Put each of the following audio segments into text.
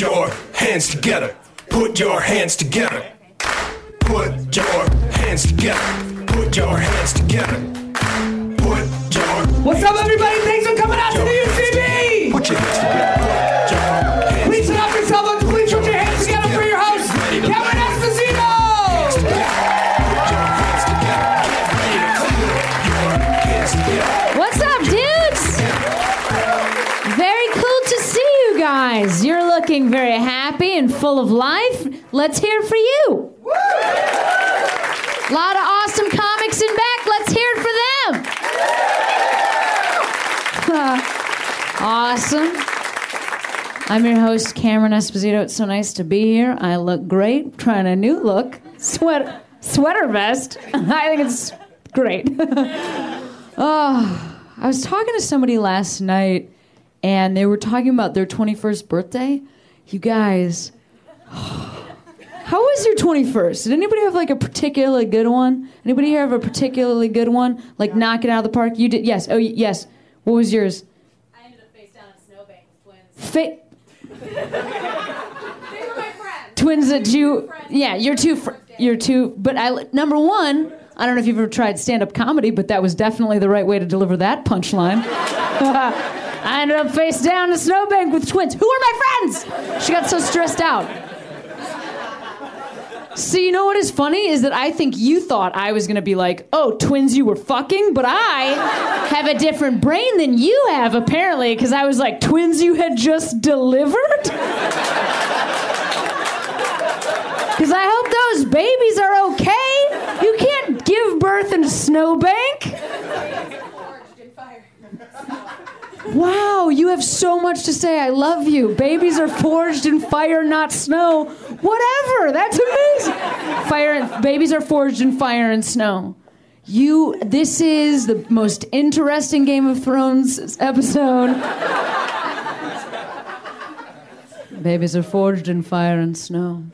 your hands together. Put your hands together. Put your hands together. Put your hands together. Put your What's up, everybody? Thanks for coming out to the looking very happy and full of life. Let's hear for you. A lot of awesome comics in back. Let's hear it for them. awesome. I'm your host, Cameron Esposito. It's so nice to be here. I look great. Trying a new look. Sweater, sweater vest. I think it's great. Oh, I was talking to somebody last night, and they were talking about their 21st birthday. You guys, how was your 21st? Did anybody have like a particularly good one? Anybody here have a particularly good one? Like knock it out of the park? You did? Yes. Oh, yes. What was yours? I ended up face down in a snowbank with twins. Fa- They were my friends. twins that you yeah you're two fr- you're two but i number one i don't know if you've ever tried stand-up comedy but that was definitely the right way to deliver that punchline i ended up face down in a snowbank with twins who are my friends she got so stressed out See, you know what is funny is that I think you thought I was gonna be like, oh, twins you were fucking, but I have a different brain than you have, apparently, because I was like, twins you had just delivered? Because I hope those babies are okay. You can't give birth in a snowbank. Wow, you have so much to say. I love you. Babies are forged in fire, not snow. Whatever. That's amazing. Fire. And, babies are forged in fire and snow. You. This is the most interesting Game of Thrones episode. Babies are forged in fire and snow.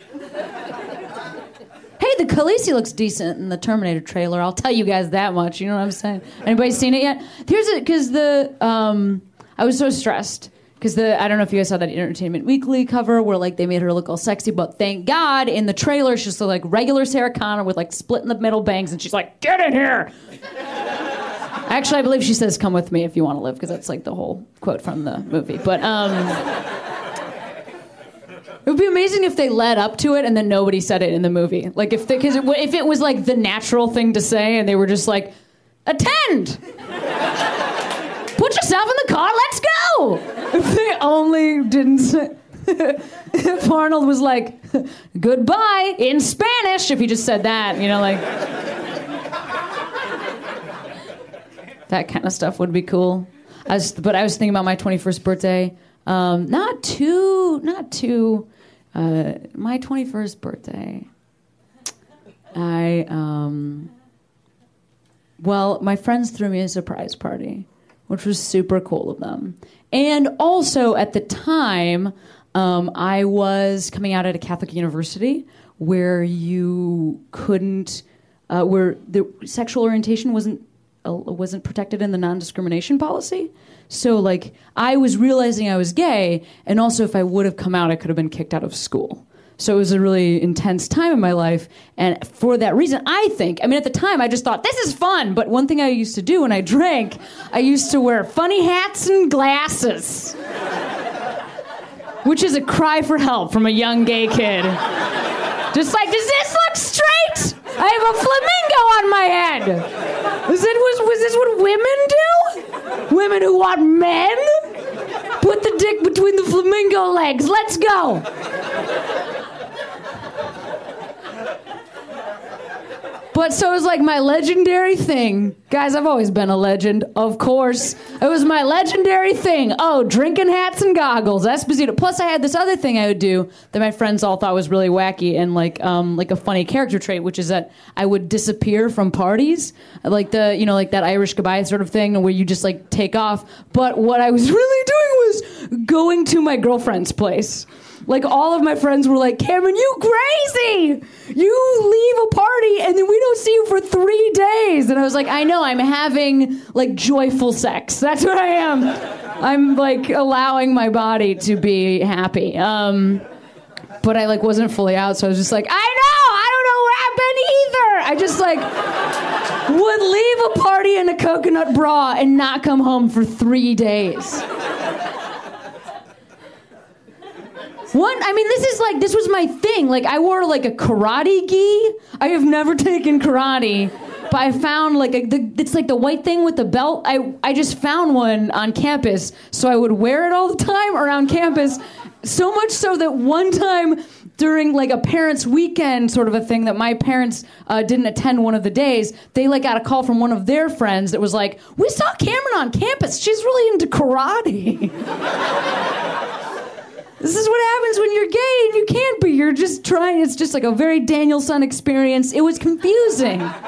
The Khaleesi looks decent in the Terminator trailer. I'll tell you guys that much. You know what I'm saying? Anybody seen it yet? Here's it because the um, I was so stressed because the I don't know if you guys saw that Entertainment Weekly cover where like they made her look all sexy, but thank God in the trailer she's still like regular Sarah Connor with like split in the middle bangs, and she's like, "Get in here." Actually, I believe she says, "Come with me if you want to live," because that's like the whole quote from the movie. But um. It would be amazing if they led up to it and then nobody said it in the movie. Like if because it, if it was like the natural thing to say and they were just like, attend, put yourself in the car, let's go. If they only didn't say. if Arnold was like, goodbye in Spanish, if he just said that, you know, like. that kind of stuff would be cool. I was, but I was thinking about my 21st birthday. Um, not too, not too. Uh, my 21st birthday. I um. Well, my friends threw me a surprise party, which was super cool of them. And also at the time, um, I was coming out at a Catholic university where you couldn't, uh, where the sexual orientation wasn't uh, wasn't protected in the non-discrimination policy. So like I was realizing I was gay, and also if I would have come out, I could have been kicked out of school. So it was a really intense time in my life, and for that reason, I think. I mean, at the time, I just thought this is fun. But one thing I used to do when I drank, I used to wear funny hats and glasses, which is a cry for help from a young gay kid. Just like, does this look straight? I have a flamingo on my head. Is it was was this what women do? Women who want men? Put the dick between the flamingo legs. Let's go. But so it was like my legendary thing. Guys, I've always been a legend, of course. It was my legendary thing. Oh, drinking hats and goggles. Esposito. Plus, I had this other thing I would do that my friends all thought was really wacky and like um, like a funny character trait, which is that I would disappear from parties, like the you know like that Irish goodbye sort of thing, where you just like take off. But what I was really doing was going to my girlfriend's place. Like all of my friends were like, Cameron, you crazy! You leave a party and then we don't see you for three days. And I was like, I know, I'm having like joyful sex. That's what I am. I'm like allowing my body to be happy. Um, but I like wasn't fully out, so I was just like, I know, I don't know where I've been either. I just like would leave a party in a coconut bra and not come home for three days. One, I mean, this is like this was my thing. Like I wore like a karate gi. I have never taken karate, but I found like a, the, it's like the white thing with the belt. I I just found one on campus, so I would wear it all the time around campus. So much so that one time during like a parents' weekend sort of a thing that my parents uh, didn't attend one of the days, they like got a call from one of their friends that was like, "We saw Cameron on campus. She's really into karate." This is what happens when you're gay and you can't be. You're just trying. It's just like a very Daniel-san experience. It was confusing.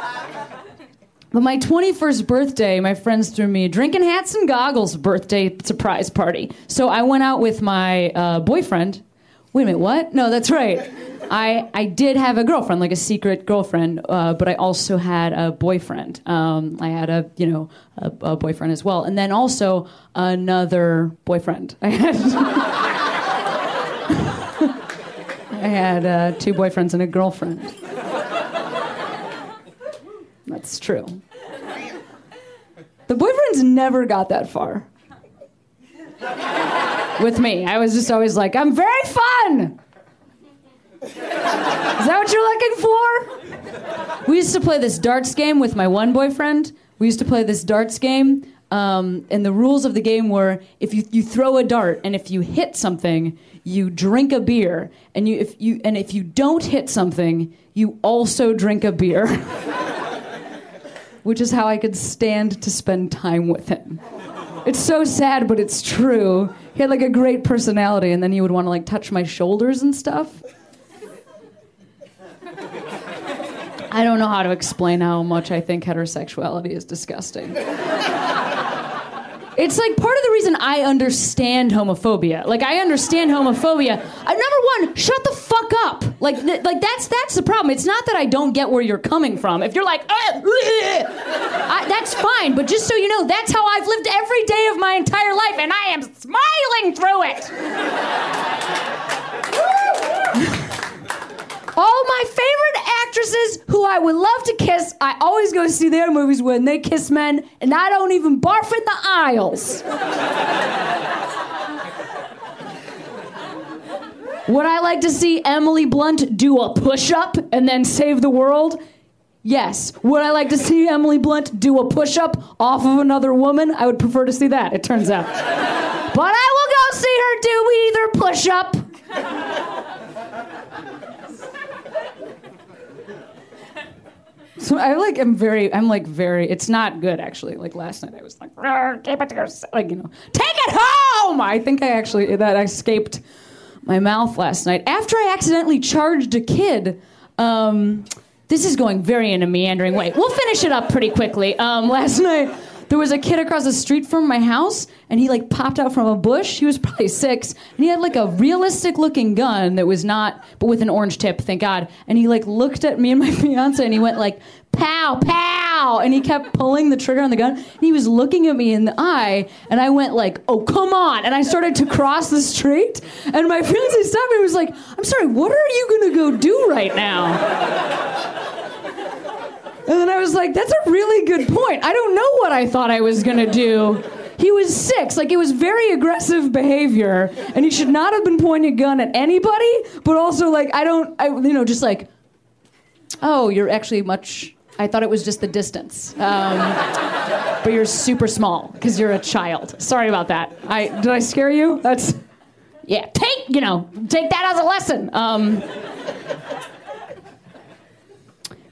But my 21st birthday, my friends threw me a drinking hats and goggles birthday surprise party. So I went out with my uh, boyfriend. Wait a minute, what? No, that's right. I, I did have a girlfriend, like a secret girlfriend, uh, but I also had a boyfriend. Um, I had a you know a, a boyfriend as well, and then also another boyfriend. I had. I had uh, two boyfriends and a girlfriend. That's true. The boyfriends never got that far. With me, I was just always like, I'm very fun. Is that what you're looking for? We used to play this darts game with my one boyfriend. We used to play this darts game, um, and the rules of the game were if you, you throw a dart and if you hit something, you drink a beer, and you if you and if you don't hit something, you also drink a beer. Which is how I could stand to spend time with him. It's so sad, but it's true. He had like a great personality, and then he would want to like touch my shoulders and stuff. I don't know how to explain how much I think heterosexuality is disgusting. It's like part of the reason I understand homophobia. Like I understand homophobia. Uh, number one, shut the fuck up. Like th- like that's that's the problem. It's not that I don't get where you're coming from. If you're like, "Uh, I, that's fine. But just so you know, that's how I've lived every day of my entire life, and I am smiling through it. All my favorite actresses who I would love to kiss, I always go see their movies when they kiss men, and I don't even barf in the aisles. Would I like to see Emily Blunt do a push up and then save the world? Yes. Would I like to see Emily Blunt do a push up off of another woman? I would prefer to see that, it turns out. But I will go see her do either push up. So I like am very I'm like very it's not good actually. Like last night I was like "Rrr, keep it to yourself like you know take it home. I think I actually that escaped my mouth last night after I accidentally charged a kid. Um, this is going very in a meandering way. We'll finish it up pretty quickly. Um, last night there was a kid across the street from my house and he like popped out from a bush. He was probably six and he had like a realistic looking gun that was not but with an orange tip thank god. And he like looked at me and my fiance and he went like pow pow and he kept pulling the trigger on the gun. And he was looking at me in the eye and i went like oh come on and i started to cross the street and my fiance stopped me and was like i'm sorry what are you gonna go do right now and then I was like, that's a really good point. I don't know what I thought I was going to do. He was six. Like, it was very aggressive behavior. And he should not have been pointing a gun at anybody. But also, like, I don't, I, you know, just like, oh, you're actually much. I thought it was just the distance. Um, but you're super small because you're a child. Sorry about that. I, did I scare you? That's. Yeah, take, you know, take that as a lesson. Um,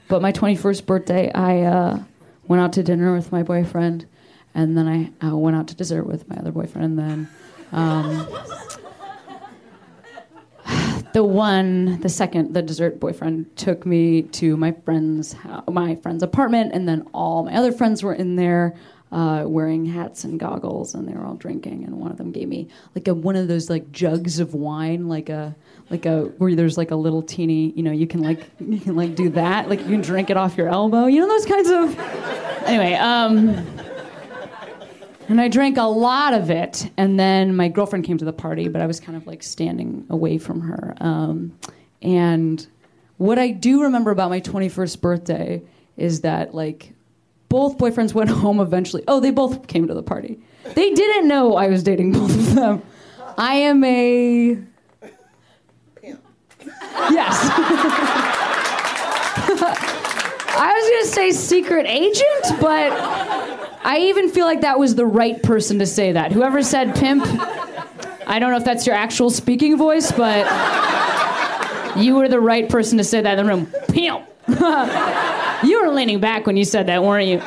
but my 21st birthday, I uh, went out to dinner with my boyfriend, and then I uh, went out to dessert with my other boyfriend. And then um, the one, the second, the dessert boyfriend took me to my friend's my friend's apartment, and then all my other friends were in there. Uh, wearing hats and goggles, and they were all drinking. And one of them gave me like a one of those like jugs of wine, like a like a where there's like a little teeny, you know, you can like you can like do that, like you can drink it off your elbow, you know those kinds of. Anyway, um, And I drank a lot of it. And then my girlfriend came to the party, but I was kind of like standing away from her. Um, and what I do remember about my 21st birthday is that like both boyfriends went home eventually. Oh, they both came to the party. They didn't know I was dating both of them. I am a. Pimp. Yes. I was going to say secret agent, but I even feel like that was the right person to say that. Whoever said pimp, I don't know if that's your actual speaking voice, but you were the right person to say that in the room. Pimp. you were leaning back when you said that, weren't you?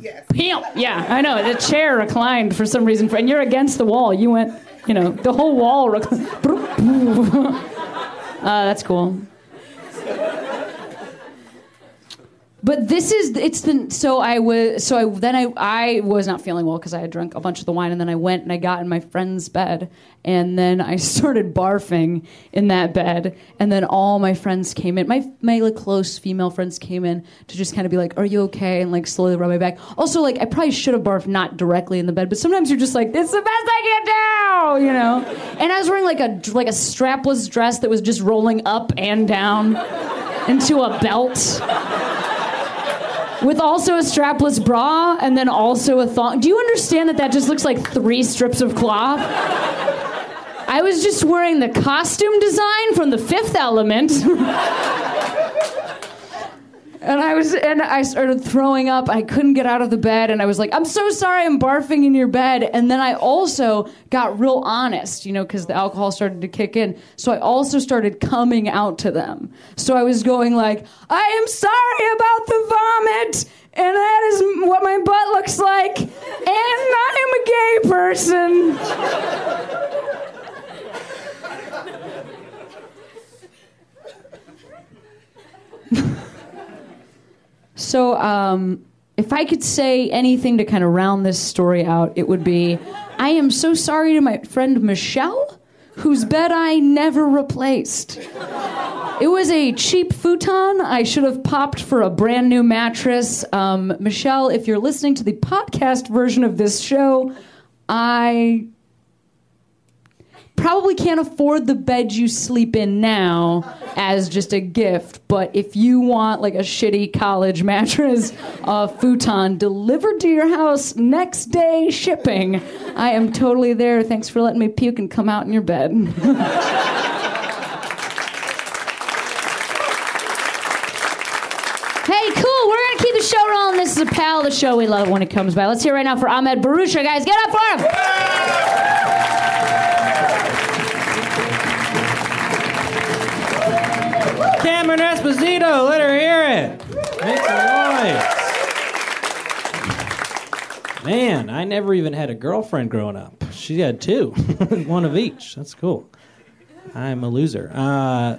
Yes. Pimp. Yeah, I know. The chair reclined for some reason, and you're against the wall. You went, you know, the whole wall. Reclined. uh, that's cool. But this is it's the so I was so I then I I was not feeling well because I had drunk a bunch of the wine and then I went and I got in my friend's bed and then I started barfing in that bed and then all my friends came in my my like close female friends came in to just kind of be like are you okay? and like slowly rub my back. Also like I probably should have barfed not directly in the bed but sometimes you're just like it's the best I can do you know? And I was wearing like a like a strapless dress that was just rolling up and down into a belt with also a strapless bra and then also a thong. Do you understand that that just looks like three strips of cloth? I was just wearing the costume design from the fifth element. and I was and I started throwing up. I couldn't get out of the bed and I was like, "I'm so sorry I'm barfing in your bed." And then I also got real honest, you know, cuz the alcohol started to kick in. So I also started coming out to them. So I was going like, "I am sorry about the vomit." And that is what my butt looks like. And I am a gay person. So, um, if I could say anything to kind of round this story out, it would be I am so sorry to my friend Michelle, whose bed I never replaced. It was a cheap futon. I should have popped for a brand new mattress. Um, Michelle, if you're listening to the podcast version of this show, I probably can't afford the bed you sleep in now as just a gift, but if you want like a shitty college mattress, a futon delivered to your house next day shipping, I am totally there. Thanks for letting me puke and come out in your bed. Hey, cool. We're going to keep the show rolling. This is a pal the show. We love when it comes by. Let's hear right now for Ahmed Bharoocha, guys. Get up for him. Cameron Esposito, let her hear it. Make some noise. Man, I never even had a girlfriend growing up. She had two, one of each. That's cool. I'm a loser. Uh,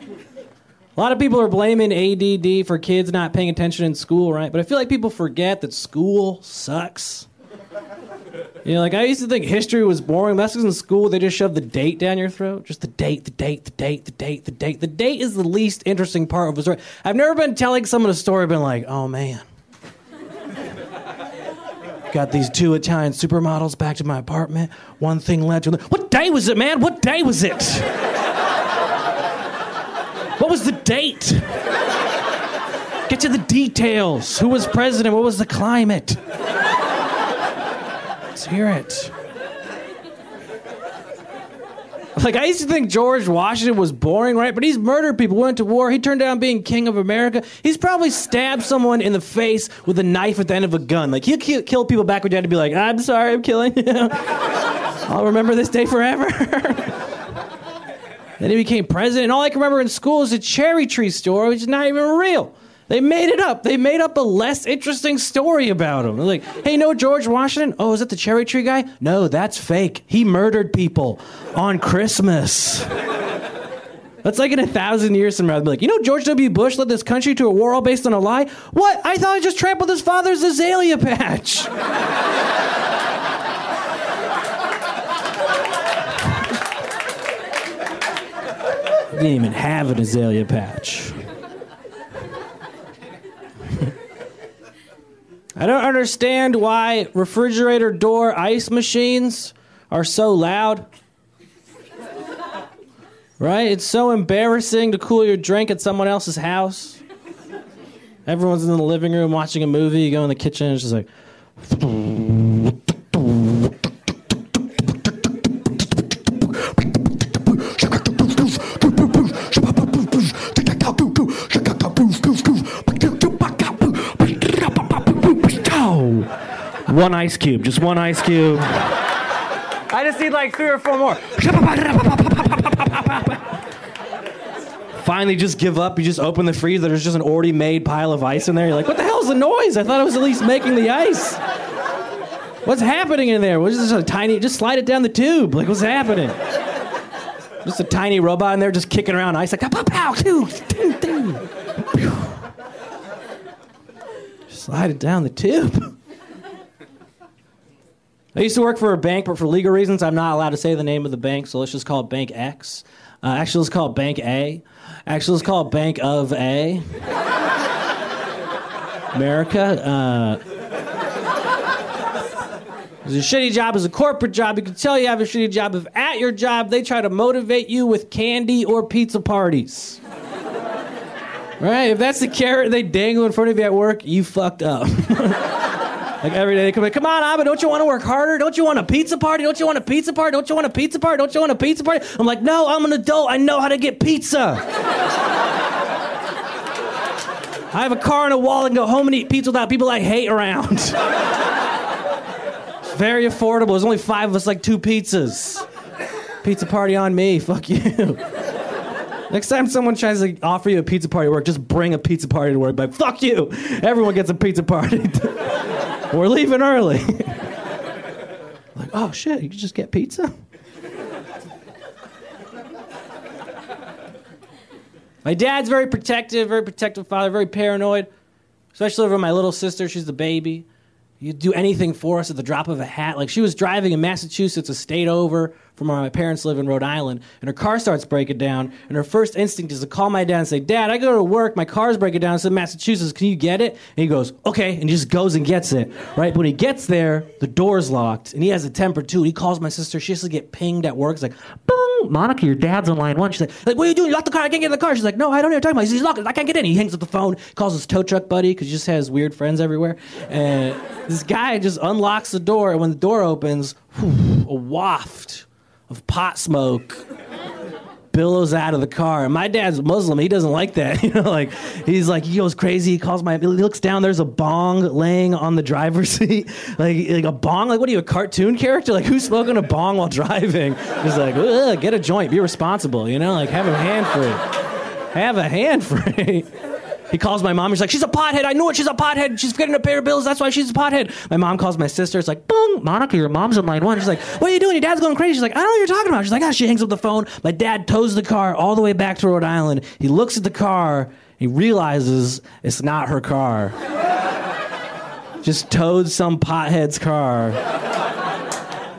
a lot of people are blaming ADD for kids not paying attention in school, right? But I feel like people forget that school sucks. You know, like I used to think history was boring. That's 'cause in school they just shove the date down your throat. Just the date, the date, the date, the date, the date. The date is the least interesting part of a story. I've never been telling someone a story, been like, oh man. Got these two Italian supermodels back to my apartment. One thing led to another. What day was it, man? What day was it? What was the date? Get to the details. Who was president? What was the climate? Let's hear it. Like I used to think George Washington was boring, right? But he's murdered people, went to war. He turned down being king of America. He's probably stabbed someone in the face with a knife at the end of a gun. Like he'll kill, people back when you had to be like, "I'm sorry, I'm killing you." I'll remember this day forever. then he became president, and all I can remember in school is a cherry tree story, which is not even real. They made it up. They made up a less interesting story about him. Like, hey, no George Washington? Oh, is that the cherry tree guy? No, that's fake. He murdered people on Christmas. That's like in a thousand years from now. They'll be like, you know, George W. Bush led this country to a war all based on a lie? What? I thought I just trampled his father's azalea patch. Didn't even have an azalea patch. I don't understand why refrigerator door ice machines are so loud. Right? It's so embarrassing to cool your drink at someone else's house. Everyone's in the living room watching a movie. You go in the kitchen, it's just like. One ice cube, just one ice cube. I just need like three or four more. Finally, just give up. You just open the freezer. There's just an already made pile of ice in there. You're like, what the hell's the noise? I thought I was at least making the ice. What's happening in there? What's this a tiny? Just slide it down the tube. Like, what's happening? Just a tiny robot in there, just kicking around ice, like pow pow pow, ding, ding. Slide it down the tube. I used to work for a bank, but for legal reasons, I'm not allowed to say the name of the bank, so let's just call it Bank X. Uh, actually, let's call it Bank A. Actually, let's call it Bank of A. America. Uh, it's a shitty job is a corporate job. You can tell you have a shitty job if at your job they try to motivate you with candy or pizza parties. right? If that's the carrot they dangle in front of you at work, you fucked up. Like every day they come like, come on, Abba, don't you want to work harder? Don't you want a pizza party? Don't you want a pizza party? Don't you want a pizza party? Don't you want a pizza party? I'm like, no, I'm an adult. I know how to get pizza. I have a car and a wall and go home and eat pizza without people I hate around. it's very affordable. There's only five of us, like two pizzas. Pizza party on me. Fuck you. Next time someone tries to offer you a pizza party at work, just bring a pizza party to work. Like, fuck you. Everyone gets a pizza party. We're leaving early. like, oh shit, you can just get pizza? My dad's very protective, very protective father, very paranoid, especially over my little sister. She's the baby. You'd do anything for us at the drop of a hat. Like she was driving in Massachusetts, a state over from where my parents live in Rhode Island, and her car starts breaking down. And her first instinct is to call my dad and say, Dad, I go to work, my car's breaking down. It's in Massachusetts. Can you get it? And he goes, Okay. And he just goes and gets it. Right? But when he gets there, the door's locked, and he has a temper too. He calls my sister. She has to get pinged at work. It's like, boom, Monica, your dad's on line one. She's like, like, what are you doing? You locked the car. I can't get in the car. She's like, no, I don't know what you're talking about. He's locked. I can't get in. He hangs up the phone, calls his tow truck buddy because he just has weird friends everywhere. And this guy just unlocks the door, and when the door opens, whew, a waft of pot smoke billows out of the car. And my dad's Muslim. He doesn't like that. You know, like he's like he goes crazy. He calls my. He looks down. There's a bong laying on the driver's seat. Like like a bong. Like what are you a cartoon character? Like who's smoking a bong while driving? He's like, get a joint. Be responsible. You know, like have a hand free. Have a hand free. He calls my mom. He's like, she's a pothead. I knew it. She's a pothead. She's getting a pair of bills. That's why she's a pothead. My mom calls my sister. It's like, boom, Monica, your mom's on line one. She's like, what are you doing? Your dad's going crazy. She's like, I don't know what you're talking about. She's like, ah, she hangs up the phone. My dad tows the car all the way back to Rhode Island. He looks at the car. He realizes it's not her car. Just towed some pothead's car.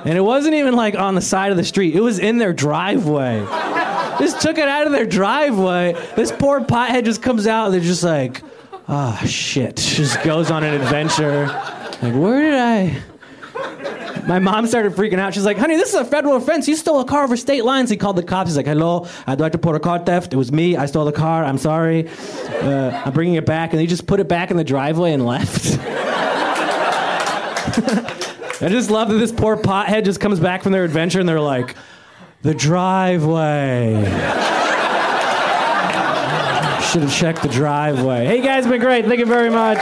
And it wasn't even like on the side of the street. It was in their driveway just took it out of their driveway. This poor pothead just comes out and they're just like, ah, oh, shit. Just goes on an adventure. Like, where did I? My mom started freaking out. She's like, honey, this is a federal offense. You stole a car over state lines. He called the cops. He's like, hello, I'd like to report a car theft. It was me. I stole the car. I'm sorry. Uh, I'm bringing it back. And he just put it back in the driveway and left. I just love that this poor pothead just comes back from their adventure and they're like, the driveway. Should have checked the driveway. Hey, guys, been great. Thank you very much.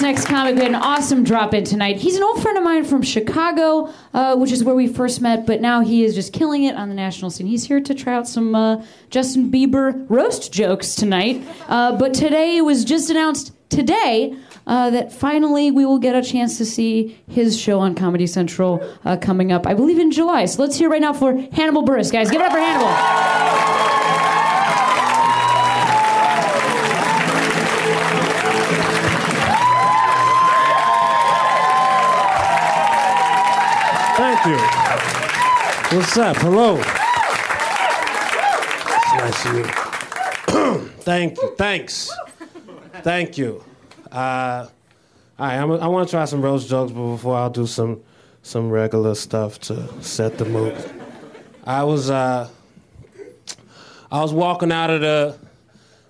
Next comic. We had an awesome drop in tonight. He's an old friend of mine from Chicago, uh, which is where we first met, but now he is just killing it on the national scene. He's here to try out some uh, Justin Bieber roast jokes tonight. Uh, but today it was just announced today. Uh, that finally we will get a chance to see his show on Comedy Central uh, coming up, I believe in July. So let's hear right now for Hannibal Buress, guys. Give it up for Hannibal. Thank you. What's up? Hello. It's nice to meet you. Thank you. Thanks. Thank you. Uh, all right, I'm, I want to try some roast jokes, but before I'll do some some regular stuff to set the mood. I was uh, I was walking out of the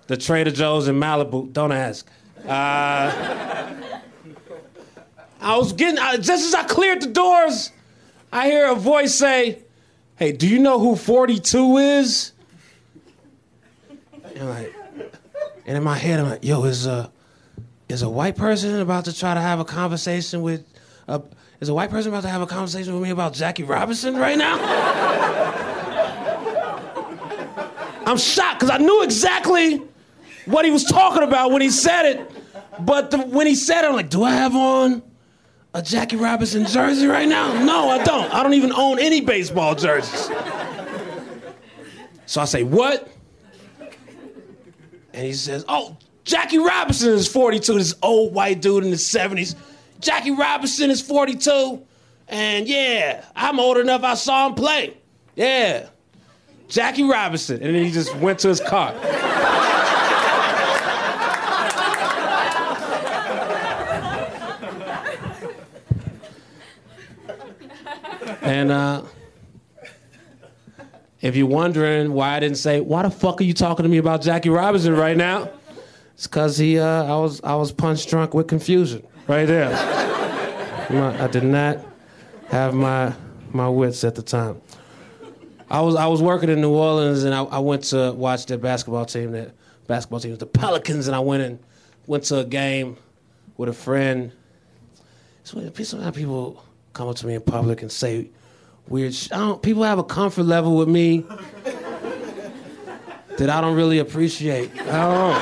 the Trader Joe's in Malibu. Don't ask. Uh, I was getting I, just as I cleared the doors, I hear a voice say, "Hey, do you know who 42 is?" And, like, and in my head, I'm like, "Yo, is a is a white person about to try to have a conversation with a is a white person about to have a conversation with me about Jackie Robinson right now?" I'm shocked because I knew exactly what he was talking about when he said it. But the, when he said it, I'm like, do I have on a Jackie Robinson jersey right now? No, I don't. I don't even own any baseball jerseys. So I say, what? And he says, oh, Jackie Robinson is 42, this old white dude in the 70s. Jackie Robinson is 42. And yeah, I'm old enough, I saw him play. Yeah. Jackie Robinson. And then he just went to his car. And uh, if you're wondering why I didn't say, why the fuck are you talking to me about Jackie Robinson right now? It's because he, uh, I was, I was punch drunk with confusion right there. My- I did not have my, my wits at the time. I was, I was working in New Orleans and I, I went to watch their basketball team. Their basketball team was the Pelicans, and I went and went to a game with a friend. So sometimes people come up to me in public and say weird. Sh- I don't, people have a comfort level with me that I don't really appreciate. I don't know.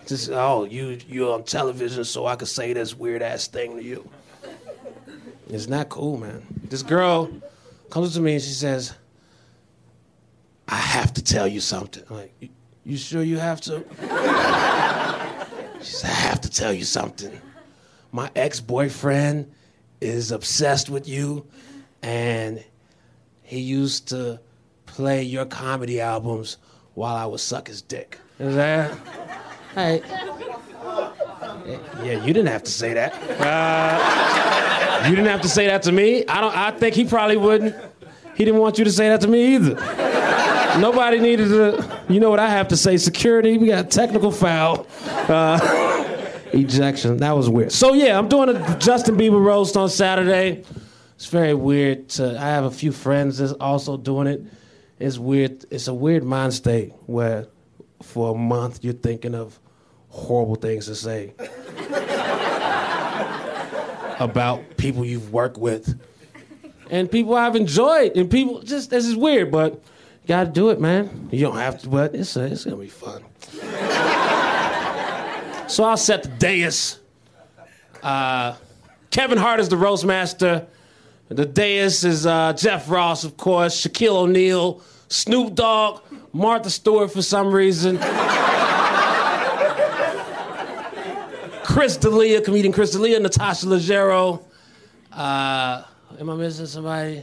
Just oh, you you're on television, so I could say this weird ass thing to you. It's not cool, man. This girl comes to me and she says, "I have to tell you something." I'm like, "You- you sure you have to? She says, "I have to tell you something." My ex-boyfriend is obsessed with you and he used to play your comedy albums while I would suck his dick. Is that? Hey. Yeah, you didn't have to say that. Uh, you didn't have to say that to me. I don't. I think he probably wouldn't. He didn't want you to say that to me either. Nobody needed to. You know what I have to say? Security. We got a technical foul. Uh, ejection. That was weird. So yeah, I'm doing a Justin Bieber roast on Saturday. It's very weird. To, I have a few friends that's also doing it. It's weird. It's a weird mind state where, for a month, you're thinking of horrible things to say about people you've worked with and people I've enjoyed, and people just this is weird, but you gotta do it, man. You don't have to, but it's uh, it's gonna be fun. So I'll set the dais. Uh, Kevin Hart is the roast master. The dais is uh, Jeff Ross, of course, Shaquille O'Neal, Snoop Dogg, Martha Stewart for some reason. Chris D'Elia, comedian Chris D'Elia, Natasha Leggero. Uh, am I missing somebody?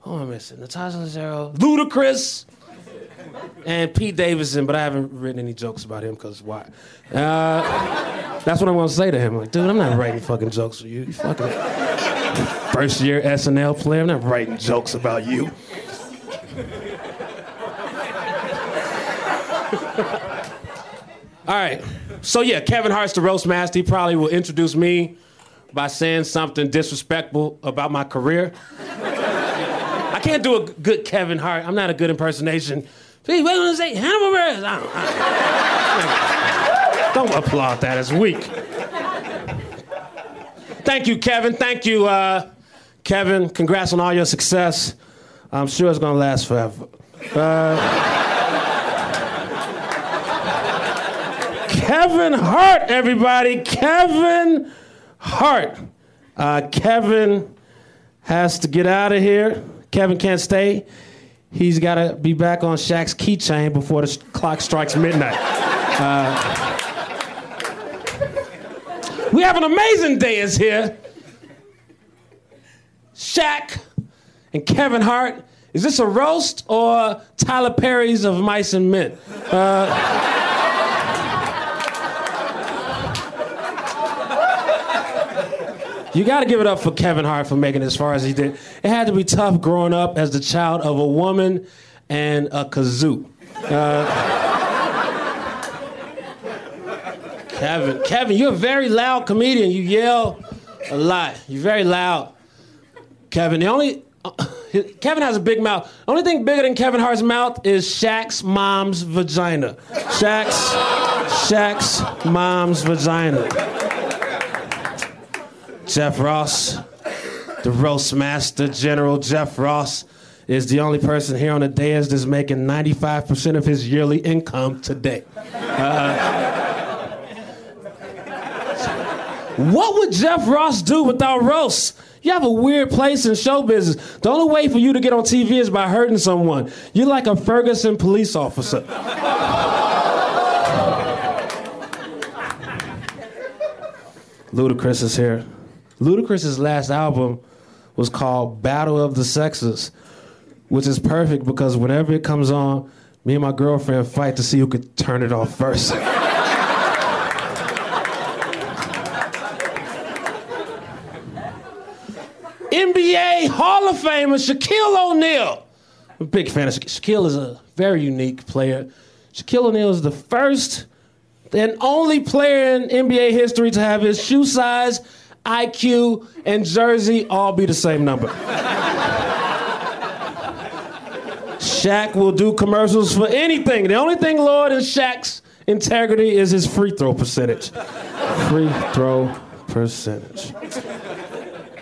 Who am I missing? Natasha Leggero, Ludacris and Pete Davidson, but I haven't written any jokes about him because why? Uh, that's what I'm gonna say to him. Like, dude, I'm not writing fucking jokes for you. You fucking first year SNL player. I'm not writing jokes about you. All right. So yeah, Kevin Hart's the roast master. He probably will introduce me by saying something disrespectful about my career. I can't do a good Kevin Hart. I'm not a good impersonation. Please, what gonna say? Hannibal Buress. I don't, I- don't applaud that. It's weak. Thank you, Kevin. Thank you, uh, Kevin. Congrats on all your success. I'm sure it's gonna last forever. Uh, Kevin Hart, everybody. Kevin Hart. Uh, Kevin has to get out of here. Kevin can't stay. He's got to be back on Shaq's keychain before the clock strikes midnight. Uh, we have an amazing day is here. Shaq and Kevin Hart. Is this a roast or Tyler Perry's of Mice and Men? Uh, You got to give it up for Kevin Hart for making it as far as he did. It had to be tough growing up as the child of a woman and a kazoo. Uh, Kevin, Kevin, you're a very loud comedian. You yell a lot. You're very loud. Kevin, the only uh, Kevin has a big mouth. The only thing bigger than Kevin Hart's mouth is Shaq's mom's vagina. Shaq's Shaq's mom's vagina. Jeff Ross, the roast master, General Jeff Ross, is the only person here on the dais that's making 95% of his yearly income today. Uh, what would Jeff Ross do without roasts? You have a weird place in show business. The only way for you to get on TV is by hurting someone. You're like a Ferguson police officer. Ludacris is here. Ludacris's last album was called Battle of the Sexes, which is perfect because whenever it comes on, me and my girlfriend fight to see who could turn it off first. NBA Hall of Famer Shaquille O'Neal. I'm a big fan of Shaquille. Shaquille is a very unique player. Shaquille O'Neal is the first and only player in NBA history to have his shoe size, IQ, and jersey all be the same number. Shaq will do commercials for anything. The only thing Lord than Shaq's integrity is his free throw percentage. Free throw percentage.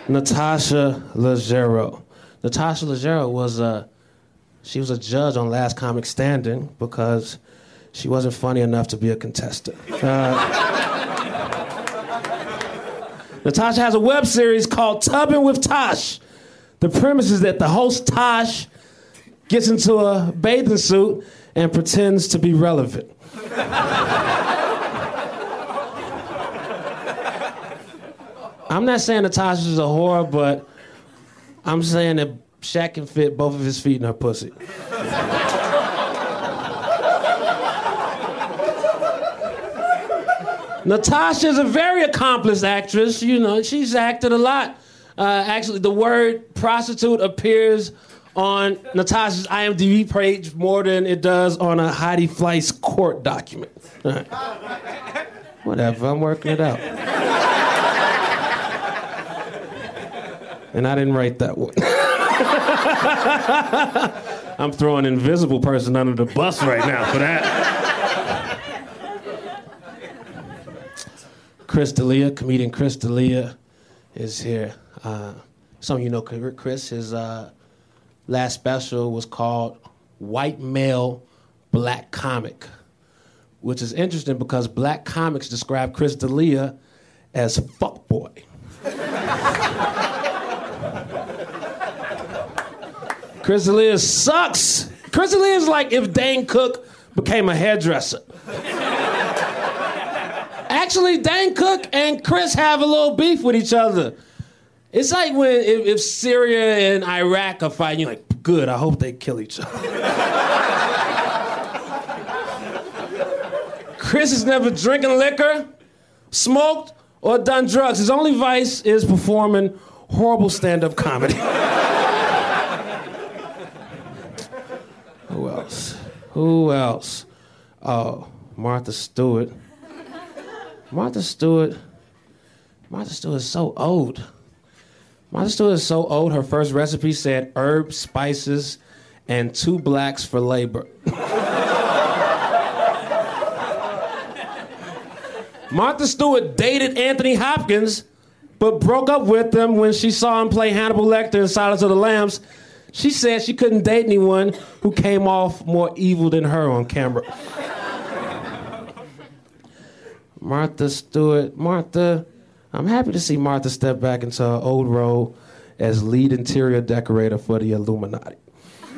Natasha Leggero. Natasha Leggero was a she was a judge on Last Comic Standing because she wasn't funny enough to be a contestant. Uh, Natasha has a web series called Tubbing with Tosh. The premise is that the host Tosh gets into a bathing suit and pretends to be relevant. I'm not saying Natasha's a whore, but I'm saying that Shaq can fit both of his feet in her pussy. Natasha's a very accomplished actress. You know, she's acted a lot. Uh, actually, the word prostitute appears on Natasha's IMDb page more than it does on a Heidi Fleiss court document. Right. Whatever, I'm working it out. and I didn't write that one. I'm throwing invisible person under the bus right now for that. Chris D'Elia, comedian Chris D'Elia, is here. Uh, some of you know Chris. His uh, last special was called White Male Black Comic, which is interesting because black comics describe Chris D'Elia as fuckboy. Chris D'Elia sucks. Chris D'Elia is like if Dane Cook became a hairdresser. Actually, Dane Cook and Chris have a little beef with each other. It's like when if, if Syria and Iraq are fighting, you're like, good, I hope they kill each other. Chris has never drinking liquor, smoked, or done drugs. His only vice is performing horrible stand-up comedy. Who else? Who else? Oh, Martha Stewart. Martha Stewart. Martha Stewart is so old. Martha Stewart is so old. Her first recipe said herbs, spices, and two blacks for labor. Martha Stewart dated Anthony Hopkins, but broke up with him when she saw him play Hannibal Lecter in Silence of the Lambs. She said she couldn't date anyone who came off more evil than her on camera. Martha Stewart. Martha, I'm happy to see Martha step back into her old role as lead interior decorator for the Illuminati.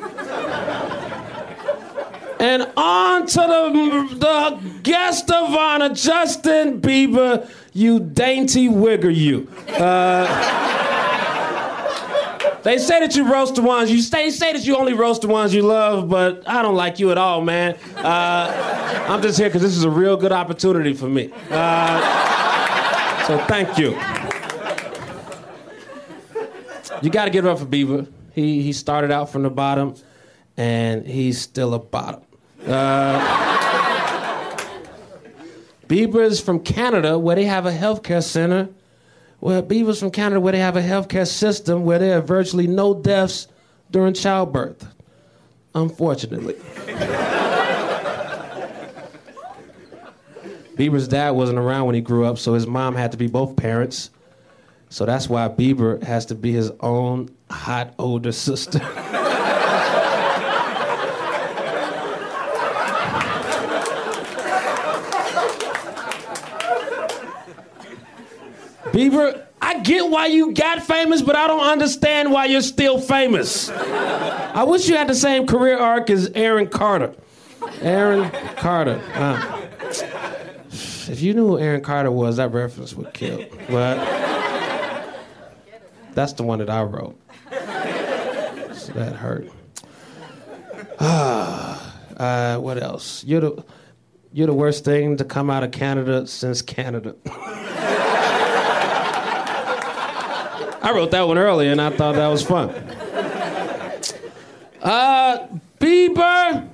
and on to the, the guest of honor, Justin Bieber, you dainty wigger, you. Uh, They say that you roast the ones you say, say that you only roast the ones you love, but I don't like you at all, man. Uh, I'm just here because this is a real good opportunity for me. Uh, so thank you. You got to give it up for Bieber. He he started out from the bottom, and he's still a bottom. Uh, Bieber is from Canada, where they have a healthcare center. Well, Bieber's from Canada, where they have a healthcare system where there are virtually no deaths during childbirth. Unfortunately. Bieber's dad wasn't around when he grew up, so his mom had to be both parents. So that's why Bieber has to be his own hot older sister. Bieber, I get why you got famous, but I don't understand why you're still famous. I wish you had the same career arc as Aaron Carter. Aaron Carter. Uh, if you knew who Aaron Carter was, that reference would kill. But that's the one that I wrote. So that hurt. uh, what else? You're the, you're the worst thing to come out of Canada since Canada. I wrote that one earlier and I thought that was fun. Uh, Bieber,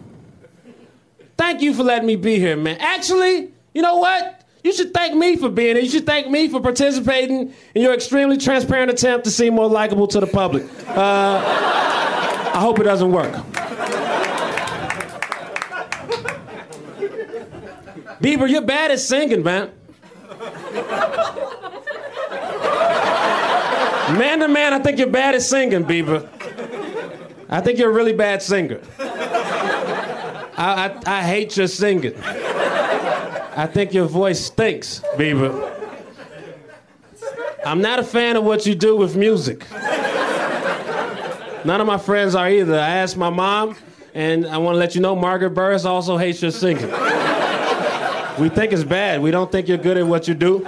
thank you for letting me be here, man. Actually, you know what? You should thank me for being here. You should thank me for participating in your extremely transparent attempt to seem more likable to the public. Uh, I hope it doesn't work. Bieber, you're bad at singing, man. Man to man, I think you're bad at singing, Bieber. I think you're a really bad singer. I, I, I hate your singing. I think your voice stinks, Bieber. I'm not a fan of what you do with music. None of my friends are either. I asked my mom, and I want to let you know Margaret Buress also hates your singing. We think it's bad. We don't think you're good at what you do.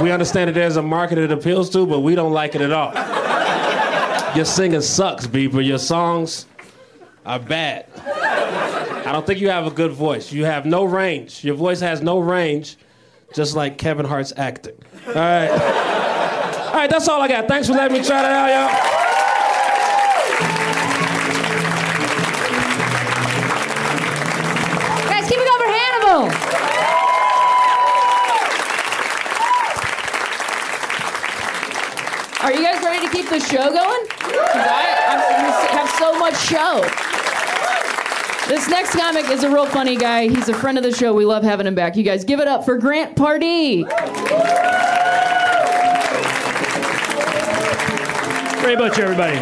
We understand that there's a market it appeals to, but we don't like it at all. Your singing sucks, Bieber. Your songs are bad. I don't think you have a good voice. You have no range. Your voice has no range, just like Kevin Hart's acting. All right. All right, that's all I got. Thanks for letting me try that out, y'all. Guys, keep it up for Hannibal. Are you guys ready to keep the show going? I, gonna have so much show. This next comic is a real funny guy. He's a friend of the show. We love having him back. You guys give it up for Grant Pardee. Very much, everybody.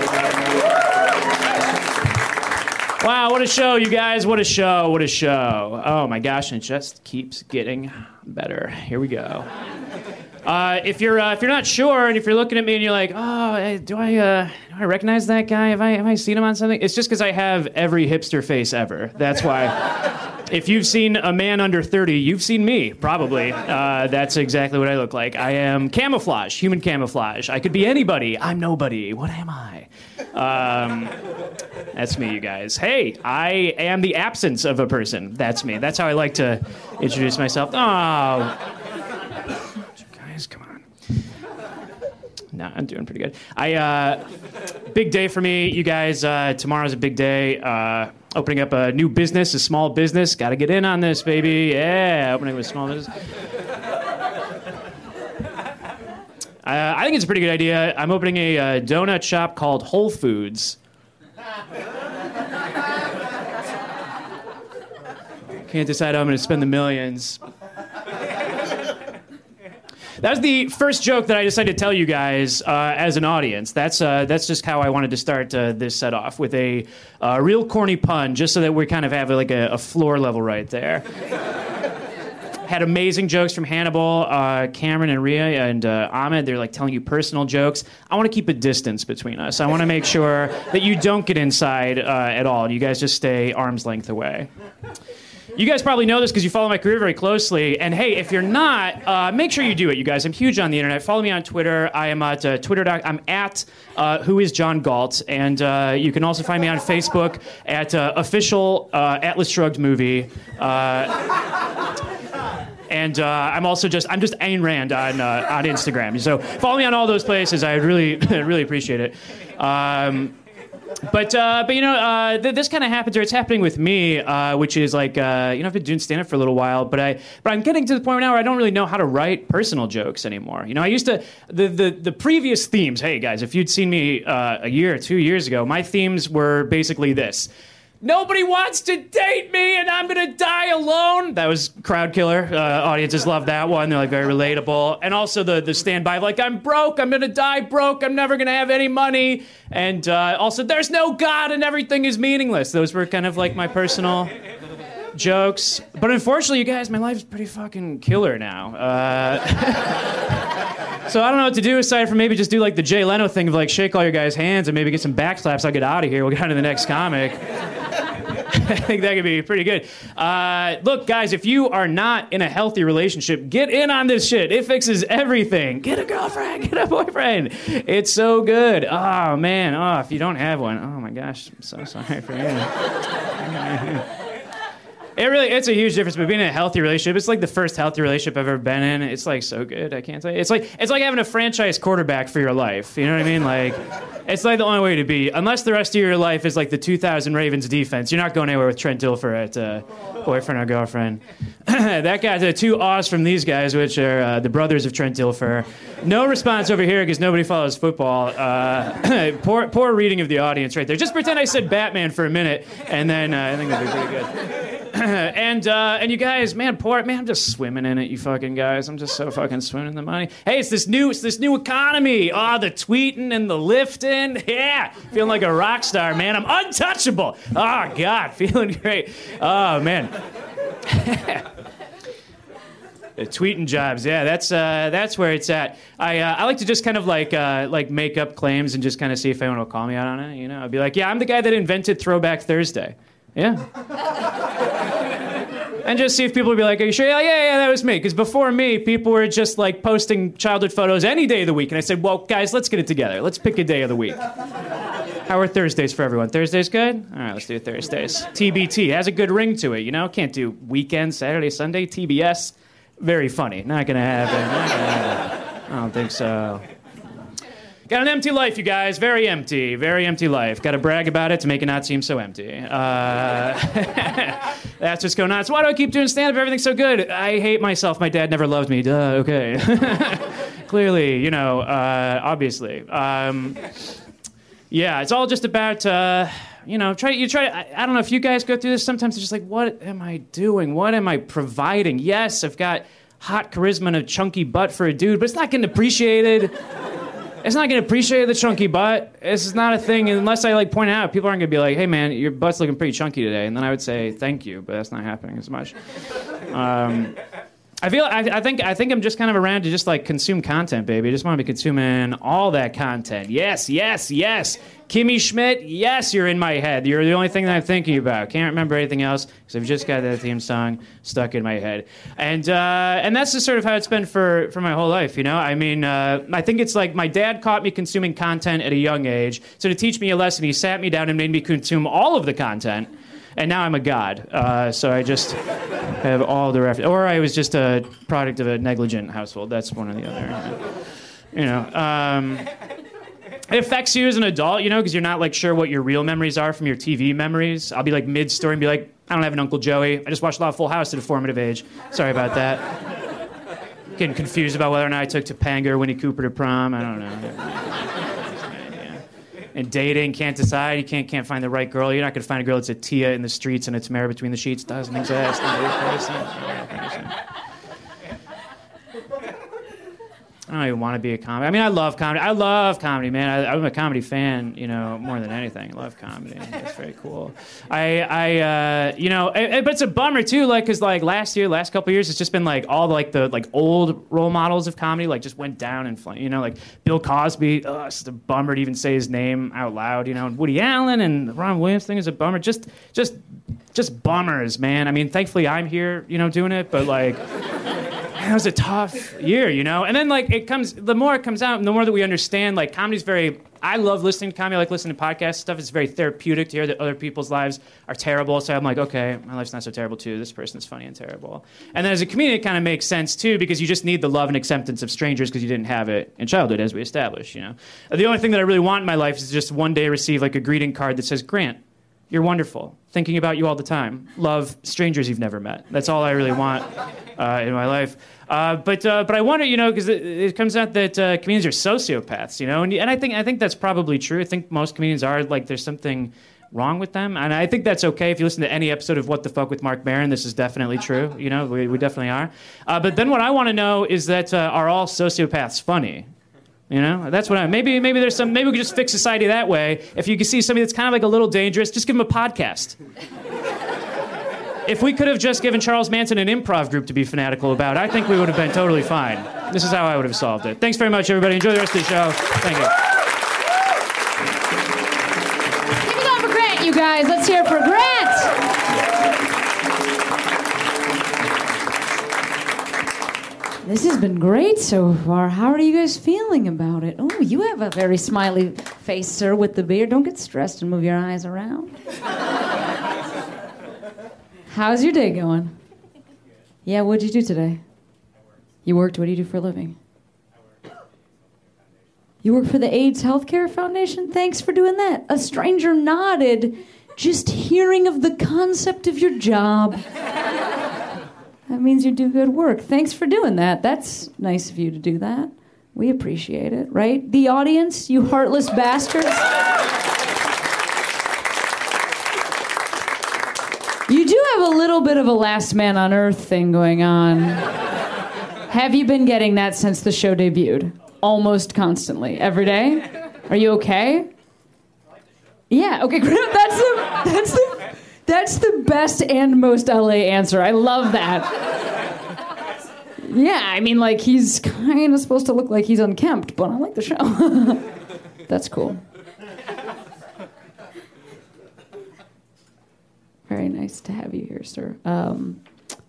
Wow, what a show, you guys. What a show. What a show. Oh my gosh, and it just keeps getting better. Here we go. Uh, if you're uh, if you're not sure, and if you're looking at me and you're like, oh, do I uh, do I recognize that guy? Have I have I seen him on something? It's just because I have every hipster face ever. That's why. if you've seen a man under 30, you've seen me, probably. Uh, that's exactly what I look like. I am camouflage, human camouflage. I could be anybody. I'm nobody. What am I? Um, that's me, you guys. Hey, I am the absence of a person. That's me. That's how I like to introduce myself. Oh. Guys, come on. No, I'm doing pretty good. I uh, big day for me, you guys. Uh, tomorrow's a big day. Uh, opening up a new business, a small business. Got to get in on this, baby. Yeah, opening up a small business. Uh, I think it's a pretty good idea. I'm opening a uh, donut shop called Whole Foods. Can't decide how I'm going to spend the millions. That was the first joke that I decided to tell you guys uh, as an audience. That's uh, that's just how I wanted to start uh, this set off with a uh, real corny pun, just so that we kind of have like a, a floor level right there. Had amazing jokes from Hannibal, uh, Cameron, and Ria, and uh, Ahmed. They're like telling you personal jokes. I want to keep a distance between us. I want to make sure that you don't get inside at all. You guys just stay arm's length away. You guys probably know this because you follow my career very closely. And hey, if you're not, uh, make sure you do it, you guys. I'm huge on the internet. Follow me on Twitter. I am at uh, Twitter. I'm at uh, Who is John Galt, and uh, you can also find me on Facebook at uh, official uh, Atlas Shrugged movie. Uh, and I'm also just I'm just Ayn Rand on on Instagram. So follow me on all those places. I really really appreciate it. Um, but uh, but you know uh, th- this kind of happens or it's happening with me, uh, which is like uh, you know I've been doing stand up for a little while, but I but I'm getting to the point now where I don't really know how to write personal jokes anymore. You know I used to the the, the previous themes. Hey guys, if you'd seen me uh, a year or two years ago, my themes were basically this. Nobody wants to date me, and I'm gonna die alone. That was crowd killer. Uh, audiences love that one. They're like very relatable. And also the the standby, like I'm broke. I'm gonna die broke. I'm never gonna have any money. And uh, also, there's no God, and everything is meaningless. Those were kind of like my personal jokes. But unfortunately, you guys, my life's pretty fucking killer now. Uh, so I don't know what to do aside from maybe just do like the Jay Leno thing of like shake all your guys' hands and maybe get some backslaps. I'll get out of here. We'll get on to the next comic. I think that could be pretty good. Uh, look, guys, if you are not in a healthy relationship, get in on this shit. It fixes everything. Get a girlfriend, get a boyfriend. It's so good. Oh, man. Oh, if you don't have one, oh my gosh, I'm so sorry for you. It really, it's a huge difference between being a healthy relationship. It's like the first healthy relationship I've ever been in. It's like so good. I can't say. It's like it's like having a franchise quarterback for your life. You know what I mean? Like, it's like the only way to be. Unless the rest of your life is like the 2000 Ravens defense, you're not going anywhere with Trent Dilfer at uh, boyfriend or girlfriend. that got the two O's from these guys, which are uh, the brothers of Trent Dilfer. No response over here because nobody follows football. Uh, poor, poor reading of the audience right there. Just pretend I said Batman for a minute, and then uh, I think that'd be pretty good. and uh, and you guys, man, poor man, I'm just swimming in it, you fucking guys. I'm just so fucking swimming in the money. Hey, it's this new, it's this new economy. Oh, the tweeting and the lifting, yeah, feeling like a rock star, man. I'm untouchable. Oh God, feeling great. Oh man. The tweeting jobs, yeah, that's uh, that's where it's at. I uh, I like to just kind of like uh, like make up claims and just kind of see if anyone will call me out on it. You know, I'd be like, yeah, I'm the guy that invented Throwback Thursday. Yeah. and just see if people would be like, Are you sure? Yeah, yeah, yeah, that was me. Because before me, people were just like posting childhood photos any day of the week. And I said, Well, guys, let's get it together. Let's pick a day of the week. How are Thursdays for everyone? Thursdays good? All right, let's do Thursdays. TBT has a good ring to it, you know? Can't do weekend, Saturday, Sunday. TBS, very funny. Not gonna happen. Not gonna happen. I don't think so. Got an empty life, you guys. Very empty. Very empty life. Got to brag about it to make it not seem so empty. Uh, that's just going nuts. Why do I keep doing stand up? Everything's so good. I hate myself. My dad never loved me. Duh, okay. Clearly, you know, uh, obviously. Um, yeah, it's all just about. Uh, you know, try you try. I, I don't know if you guys go through this. Sometimes it's just like, what am I doing? What am I providing? Yes, I've got hot charisma and a chunky butt for a dude, but it's not getting appreciated. It's not gonna appreciate the chunky butt. It's not a thing unless I like point it out. People aren't gonna be like, "Hey man, your butt's looking pretty chunky today," and then I would say thank you, but that's not happening as much. Um, I feel I, I think I think I'm just kind of around to just like consume content, baby. I just want to be consuming all that content. Yes, yes, yes. Kimmy Schmidt, yes, you're in my head. You're the only thing that I'm thinking about. Can't remember anything else because I've just got that theme song stuck in my head. And uh, and that's just sort of how it's been for for my whole life. You know, I mean, uh, I think it's like my dad caught me consuming content at a young age. So to teach me a lesson, he sat me down and made me consume all of the content and now I'm a god. Uh, so I just have all the reference. Or I was just a product of a negligent household. That's one or the other. You know. Um, it affects you as an adult, you know, because you're not like sure what your real memories are from your TV memories. I'll be like mid story and be like, I don't have an Uncle Joey. I just watched a lot of Full House at a formative age. Sorry about that. Getting confused about whether or not I took Topanga or Winnie Cooper to prom. I don't know and dating, can't decide, you can't can't find the right girl. You're not gonna find a girl that's a Tia in the streets and a Tamera between the sheets. Doesn't exist. I don't even want to be a comedy. I mean, I love comedy. I love comedy, man. I, I'm a comedy fan, you know, more than anything. I love comedy. It's very cool. I, I, uh, you know, but it's a bummer too, like, cause like last year, last couple years, it's just been like all like the like old role models of comedy, like just went down in. You know, like Bill Cosby. Oh, it's a bummer to even say his name out loud. You know, and Woody Allen and Robin Williams thing is a bummer. Just, just just bummers, man. I mean, thankfully I'm here, you know, doing it, but like, it was a tough year, you know. And then like it comes, the more it comes out, the more that we understand. Like comedy's very. I love listening to comedy. I like listening to podcast stuff. It's very therapeutic to hear that other people's lives are terrible. So I'm like, okay, my life's not so terrible too. This person's funny and terrible. And then as a comedian, it kind of makes sense too because you just need the love and acceptance of strangers because you didn't have it in childhood, as we established. You know, the only thing that I really want in my life is just one day receive like a greeting card that says Grant. You're wonderful. Thinking about you all the time. Love strangers you've never met. That's all I really want uh, in my life. Uh, but uh, but I wonder, you know, because it, it comes out that uh, comedians are sociopaths, you know, and, and I think I think that's probably true. I think most comedians are like there's something wrong with them, and I think that's okay. If you listen to any episode of What the Fuck with Marc Maron, this is definitely true. You know, we, we definitely are. Uh, but then what I want to know is that uh, are all sociopaths funny? You know, that's what I maybe maybe there's some maybe we could just fix society that way. If you can see somebody that's kind of like a little dangerous, just give them a podcast. If we could have just given Charles Manson an improv group to be fanatical about, I think we would have been totally fine. This is how I would have solved it. Thanks very much, everybody. Enjoy the rest of the show. Thank you. Give it up for Grant, you guys. Let's hear it for Grant. This has been great so far. How are you guys feeling about it? Oh, you have a very smiley face, sir, with the beard. Don't get stressed and move your eyes around. How's your day going? Yeah, what'd you do today? You worked. What do you do for a living? You work for the AIDS Healthcare Foundation? Thanks for doing that. A stranger nodded, just hearing of the concept of your job. That means you do good work. Thanks for doing that. That's nice of you to do that. We appreciate it, right? The audience, you heartless bastards. You do have a little bit of a last man on earth thing going on. Have you been getting that since the show debuted? Almost constantly. Every day? Are you okay? Yeah, okay. That's the that's the that's the best and most LA answer. I love that. Yeah, I mean like he's kind of supposed to look like he's unkempt, but I like the show. that's cool. Very nice to have you here, sir. Um,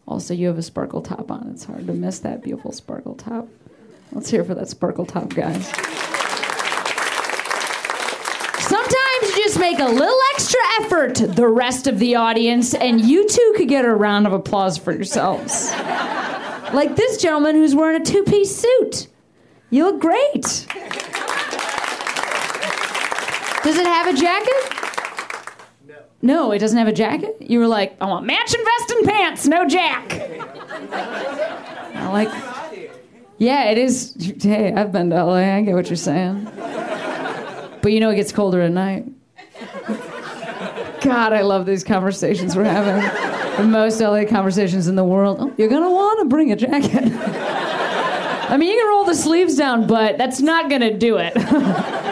also, you have a sparkle top on. It's hard to miss that beautiful sparkle top. Let's hear for that sparkle top, guys. Sometimes you just make a little extra effort, the rest of the audience, and you too could get a round of applause for yourselves. Like this gentleman who's wearing a two piece suit. You look great. Does it have a jacket? No, it doesn't have a jacket? You were like, I want matching vest and pants, no jack. I like. Yeah, it is. Hey, I've been to LA. I get what you're saying. But you know, it gets colder at night. God, I love these conversations we're having. The most LA conversations in the world. Oh, you're gonna want to bring a jacket. I mean, you can roll the sleeves down, but that's not gonna do it.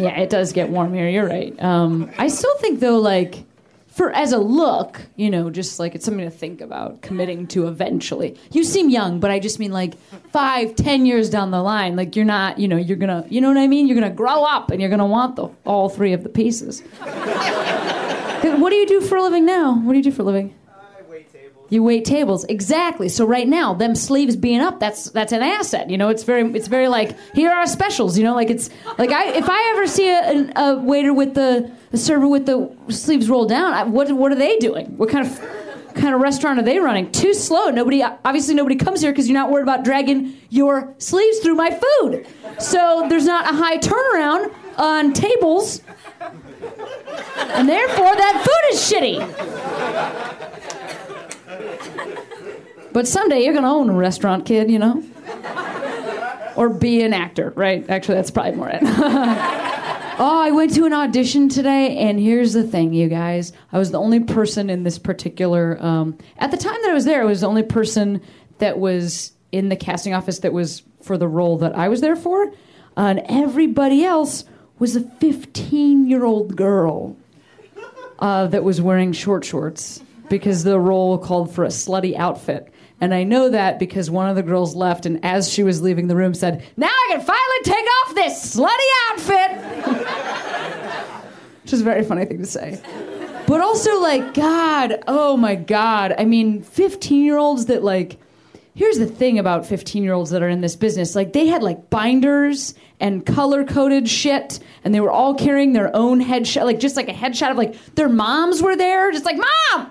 yeah, it does get warm here. You're right. Um, I still think, though, like for as a look, you know, just like it's something to think about committing to eventually. You seem young, but I just mean like five, ten years down the line, like you're not, you know, you're gonna, you know what I mean? You're gonna grow up and you're gonna want the all three of the pieces. what do you do for a living now? What do you do for a living? You wait tables, exactly. So right now, them sleeves being up, that's that's an asset. You know, it's very it's very like here are specials. You know, like it's like I if I ever see a, a, waiter with the a server with the sleeves rolled down, I, what what are they doing? What kind of kind of restaurant are they running? Too slow. Nobody obviously nobody comes here because you're not worried about dragging your sleeves through my food. So there's not a high turnaround on tables, and therefore that food is shitty. But someday you're gonna own a restaurant, kid, you know? Or be an actor, right? Actually, that's probably more it. oh, I went to an audition today, and here's the thing, you guys. I was the only person in this particular. Um, at the time that I was there, I was the only person that was in the casting office that was for the role that I was there for. and everybody else was a 15 year old girl uh, that was wearing short shorts because the role called for a slutty outfit. And I know that because one of the girls left, and as she was leaving the room, said, Now I can finally take off this slutty outfit! which is a very funny thing to say. But also, like, God, oh my God. I mean, 15 year olds that, like, here's the thing about 15 year olds that are in this business like, they had, like, binders and color coded shit, and they were all carrying their own headshot, like, just like a headshot of, like, their moms were there, just like, Mom!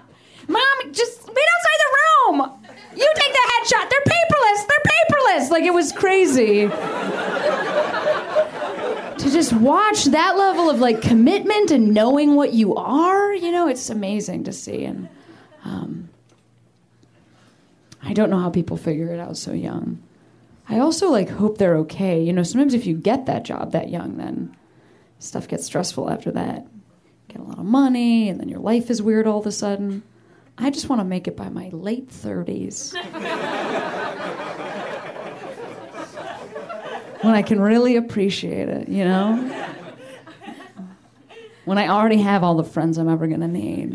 Mom, just wait outside the room! You take the headshot! They're paperless! They're paperless! Like, it was crazy to just watch that level of like commitment and knowing what you are, you know, it's amazing to see. And um, I don't know how people figure it out so young. I also like hope they're okay. You know, sometimes if you get that job that young, then stuff gets stressful after that. Get a lot of money, and then your life is weird all of a sudden. I just want to make it by my late 30s. when I can really appreciate it, you know? When I already have all the friends I'm ever gonna need.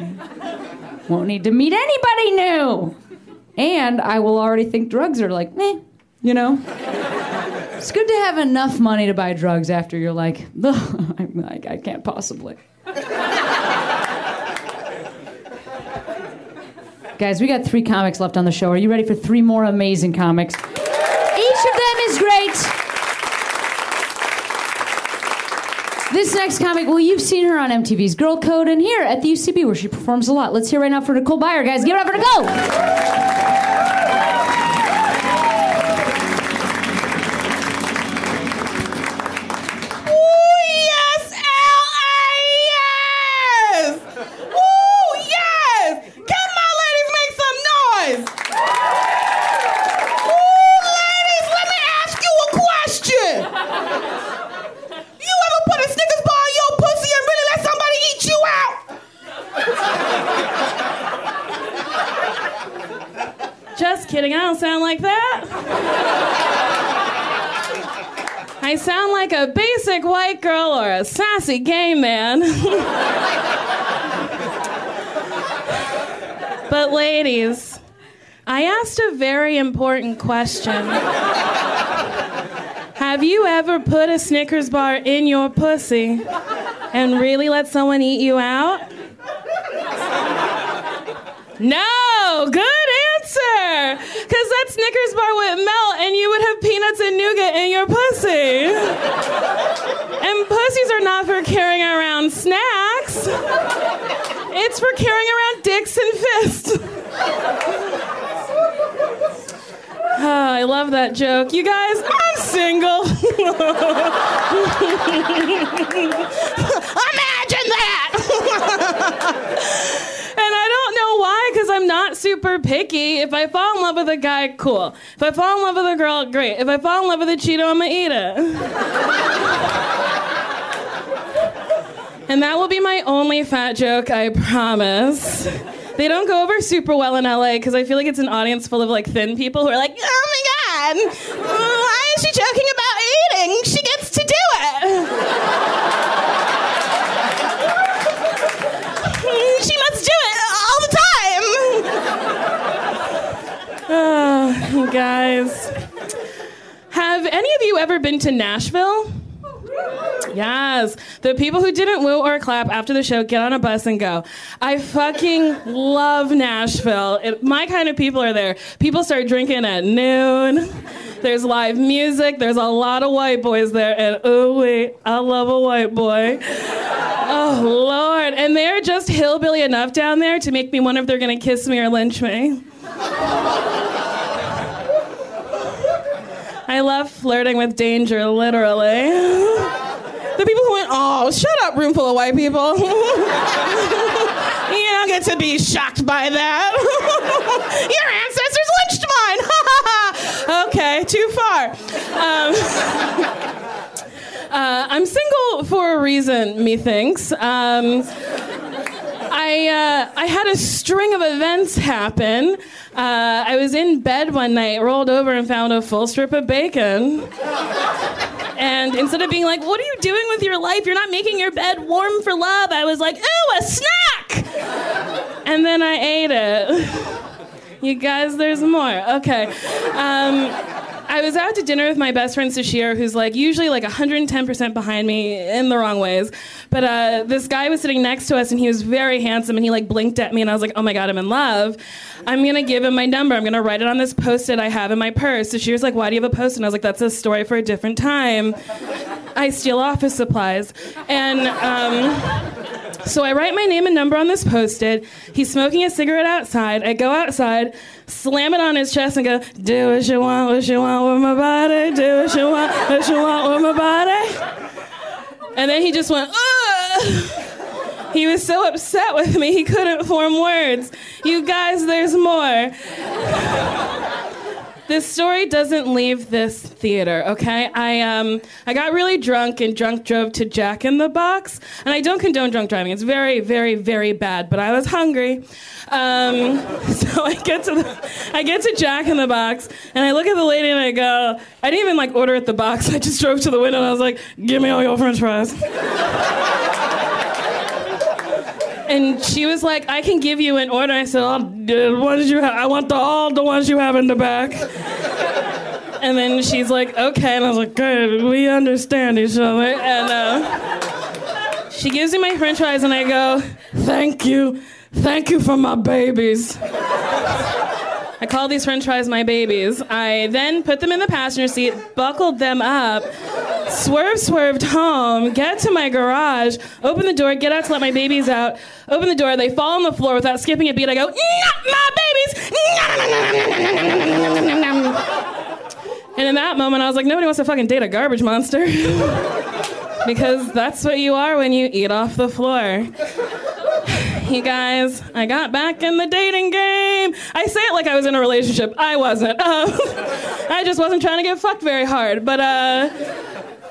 Won't need to meet anybody new. And I will already think drugs are like, meh, you know? It's good to have enough money to buy drugs after you're like, like, I can't possibly. Guys, we got three comics left on the show. Are you ready for three more amazing comics? Each of them is great. This next comic, well, you've seen her on MTV's Girl Code and here at the UCB where she performs a lot. Let's hear right now for Nicole Byer, guys. Give it up for Nicole. Just kidding, I don't sound like that. I sound like a basic white girl or a sassy gay man. but, ladies, I asked a very important question. Have you ever put a Snickers bar in your pussy and really let someone eat you out? No, good Because that Snickers bar would melt and you would have peanuts and nougat in your pussy. and pussies are not for carrying around snacks, it's for carrying around dicks and fists. Oh, I love that joke. You guys, I'm single. Imagine that. And I don't know why, because I'm not super picky. If I fall in love with a guy, cool. If I fall in love with a girl, great. If I fall in love with a Cheeto, I'm gonna eat it. and that will be my only fat joke, I promise. They don't go over super well in LA because I feel like it's an audience full of like thin people who are like, oh my god, why is she joking about eating? She gets to do it. Oh, guys. Have any of you ever been to Nashville? Yes. The people who didn't woo or clap after the show get on a bus and go. I fucking love Nashville. It, my kind of people are there. People start drinking at noon. There's live music. There's a lot of white boys there. And oh, wait, I love a white boy. Oh, Lord. And they're just hillbilly enough down there to make me wonder if they're going to kiss me or lynch me. I love flirting with danger, literally. The people who went, oh, shut up, room full of white people. you don't get to be shocked by that. Your ancestors lynched mine. okay, too far. Um, uh, I'm single for a reason, methinks. Um, I, uh, I had a string of events happen. Uh, I was in bed one night, rolled over, and found a full strip of bacon. And instead of being like, What are you doing with your life? You're not making your bed warm for love, I was like, Ooh, a snack! And then I ate it. You guys, there's more. Okay. Um, I was out to dinner with my best friend Sasheer, who's like usually like 110% behind me in the wrong ways. But uh, this guy was sitting next to us, and he was very handsome, and he like blinked at me, and I was like, oh my god, I'm in love. I'm gonna give him my number. I'm gonna write it on this post-it I have in my purse. Sasheer's like, why do you have a post-it? And I was like, that's a story for a different time. I steal office supplies, and. Um, so I write my name and number on this post-it. He's smoking a cigarette outside. I go outside, slam it on his chest, and go, "Do what you want, what you want with my body. Do what you want, what you want with my body." And then he just went, Ugh! He was so upset with me, he couldn't form words. You guys, there's more. This story doesn't leave this theater, okay? I um I got really drunk and drunk drove to Jack in the Box, and I don't condone drunk driving. It's very, very, very bad. But I was hungry, um, so I get to the I get to Jack in the Box, and I look at the lady and I go, I didn't even like order at the box. I just drove to the window and I was like, "Give me all your French fries." And she was like, I can give you an order. I said, oh, the ones you have, I want the, all the ones you have in the back. And then she's like, okay. And I was like, good, we understand each other. And uh, she gives me my french fries, and I go, thank you. Thank you for my babies. I call these french fries my babies. I then put them in the passenger seat, buckled them up, swerve swerved home, get to my garage, open the door, get out to let my babies out, open the door, they fall on the floor without skipping a beat. I go, "Nah, my babies! And in that moment, I was like, nobody wants to fucking date a garbage monster. because that's what you are when you eat off the floor. You guys, I got back in the dating game. I say it like I was in a relationship. I wasn't. Um, I just wasn't trying to get fucked very hard. But uh,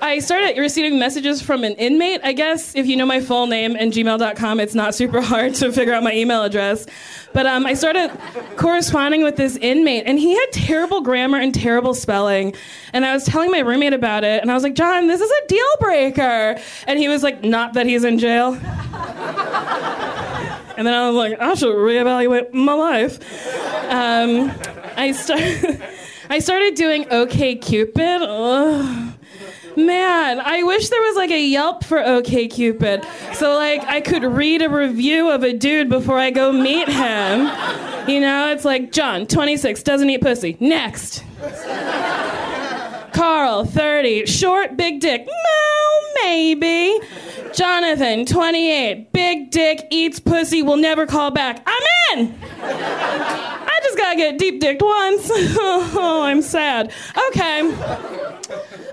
I started receiving messages from an inmate. I guess if you know my full name and gmail.com, it's not super hard to figure out my email address. But um, I started corresponding with this inmate, and he had terrible grammar and terrible spelling. And I was telling my roommate about it, and I was like, John, this is a deal breaker. And he was like, Not that he's in jail. And then I was like, I should reevaluate my life. Um, I started, I started doing OK Cupid. Ugh. Man, I wish there was like a Yelp for OK Cupid, so like I could read a review of a dude before I go meet him. You know, it's like John, 26, doesn't eat pussy. Next. Carl, 30, short, big dick. No, maybe. Jonathan, 28, big dick, eats pussy, will never call back. I'm in! I just gotta get deep dicked once. oh, I'm sad. Okay.